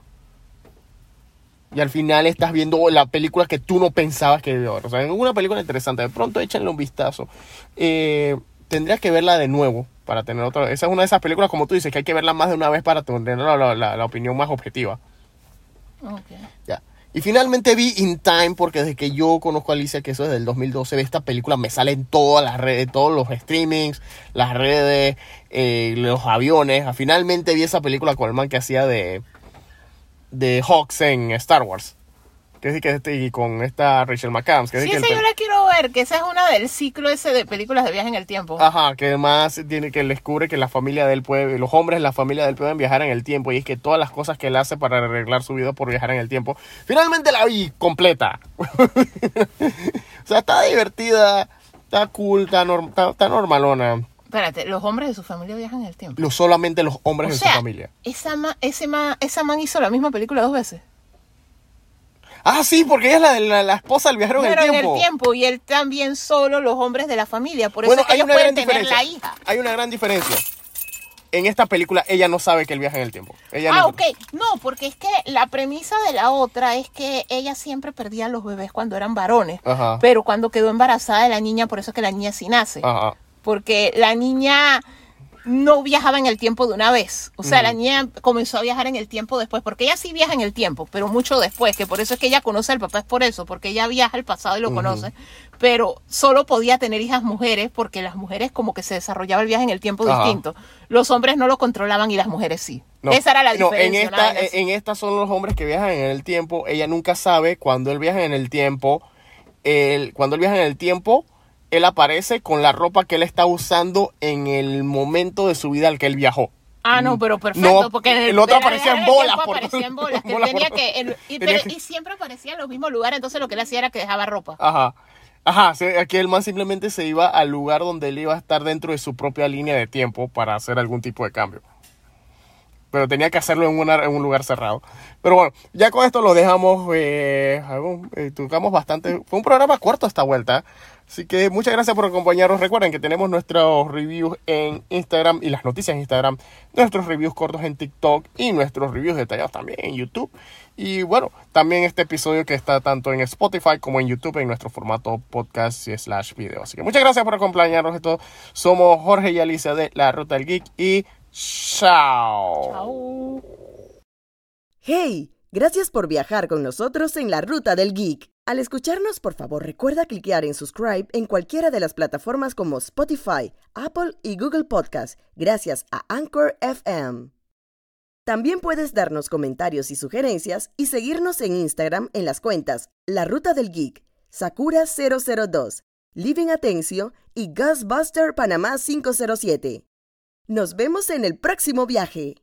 Y al final estás viendo la película que tú no pensabas que iba a ver. O sea, es una película interesante. De pronto échenle un vistazo. Eh, tendrías que verla de nuevo para tener otra. Esa es una de esas películas, como tú dices, que hay que verla más de una vez para tener la, la- la- la opinión más objetiva. Ok. Ya. Y finalmente vi In Time, porque desde que yo conozco a Alicia, que eso es del 2012, esta película me sale en todas las redes, todos los streamings, las redes, eh, los aviones. Ah, Finalmente vi esa película con el man que hacía de, de Hawks en Star Wars. Que que este, y con esta Rachel McAdams. Que Sí, que esa yo la quiero ver, que esa es una del ciclo ese de películas de viaje en el tiempo. Ajá, que además tiene que él descubre que la familia del pueblo, los hombres de la familia del pueden viajar en el tiempo y es que todas las cosas que él hace para arreglar su vida por viajar en el tiempo, finalmente la vi completa. o sea, está divertida, está cool, está, norm- está- está normalona. Espérate, los hombres de su familia viajan en el tiempo. Lo, solamente los hombres O de sea, su familia. Esa, ma- ese ma- esa man hizo la misma película dos veces. Ah, sí, porque ella es la, de la, la esposa del viajero en el Pero en tiempo. el tiempo y él también solo los hombres de la familia. Por eso bueno, es que hay ellos una pueden gran tener diferencia. la hija. Hay una gran diferencia. En esta película ella no sabe que él viaja en el tiempo. Ella Ah, no- ok. No, porque es que la premisa de la otra es que ella siempre perdía a los bebés cuando eran varones. Ajá. Pero cuando quedó embarazada de la niña, por eso es que la niña sí nace. Ajá. Porque la niña no viajaba en el tiempo de una vez. O sea, la niña comenzó a viajar en el tiempo después, porque ella sí viaja en el tiempo, pero mucho después, que por eso es que ella conoce al papá, es por eso, porque ella viaja al pasado y lo conoce, pero solo podía tener hijas mujeres, porque las mujeres como que se desarrollaba el viaje en el tiempo Ajá. distinto. Los hombres no lo controlaban y las mujeres sí. No, Esa era la no, diferencia. en una esta, así. en esta son los hombres que viajan en el tiempo. Ella nunca sabe cuando él viaja en el tiempo. él- cuando él viaja en el tiempo, él aparece con la ropa que él está usando en el momento de su vida al que él viajó. Ah, no, pero perfecto, No, porque el otro aparecía en bolas por- aparecía en bolas, que bolas tenía por- que, el- y, tenía pero- que- y siempre aparecía en los mismos lugares, entonces lo que él hacía era que dejaba ropa. Ajá. Ajá, aquí el man simplemente se iba al lugar donde él iba a estar dentro de su propia línea de tiempo para hacer algún tipo de cambio. Pero tenía que hacerlo en, una- en un lugar cerrado. Pero bueno, ya con esto lo dejamos. eh, eh, tocamos bastante. Fue un programa corto esta vuelta. Así que muchas gracias por acompañarnos. Recuerden que tenemos nuestros reviews en Instagram y las noticias en Instagram. Nuestros reviews cortos en TikTok y nuestros reviews detallados también en YouTube. Y bueno, también este episodio que está tanto en Spotify como en YouTube en nuestro formato podcast y slash video. Así que muchas gracias por acompañarnos. Esto somos Jorge y Alicia de La Ruta del Geek y chao. Chao. ¡Hey! Gracias por viajar con nosotros en la Ruta del Geek. Al escucharnos, por favor, recuerda cliquear en subscribe en cualquiera de las plataformas como Spotify, Apple y Google Podcast, gracias a Anchor FM. También puedes darnos comentarios y sugerencias y seguirnos en Instagram en las cuentas La Ruta del Geek. Sakura 002, Living Atencio y Ghostbuster Panamá 507. Nos vemos en el próximo viaje.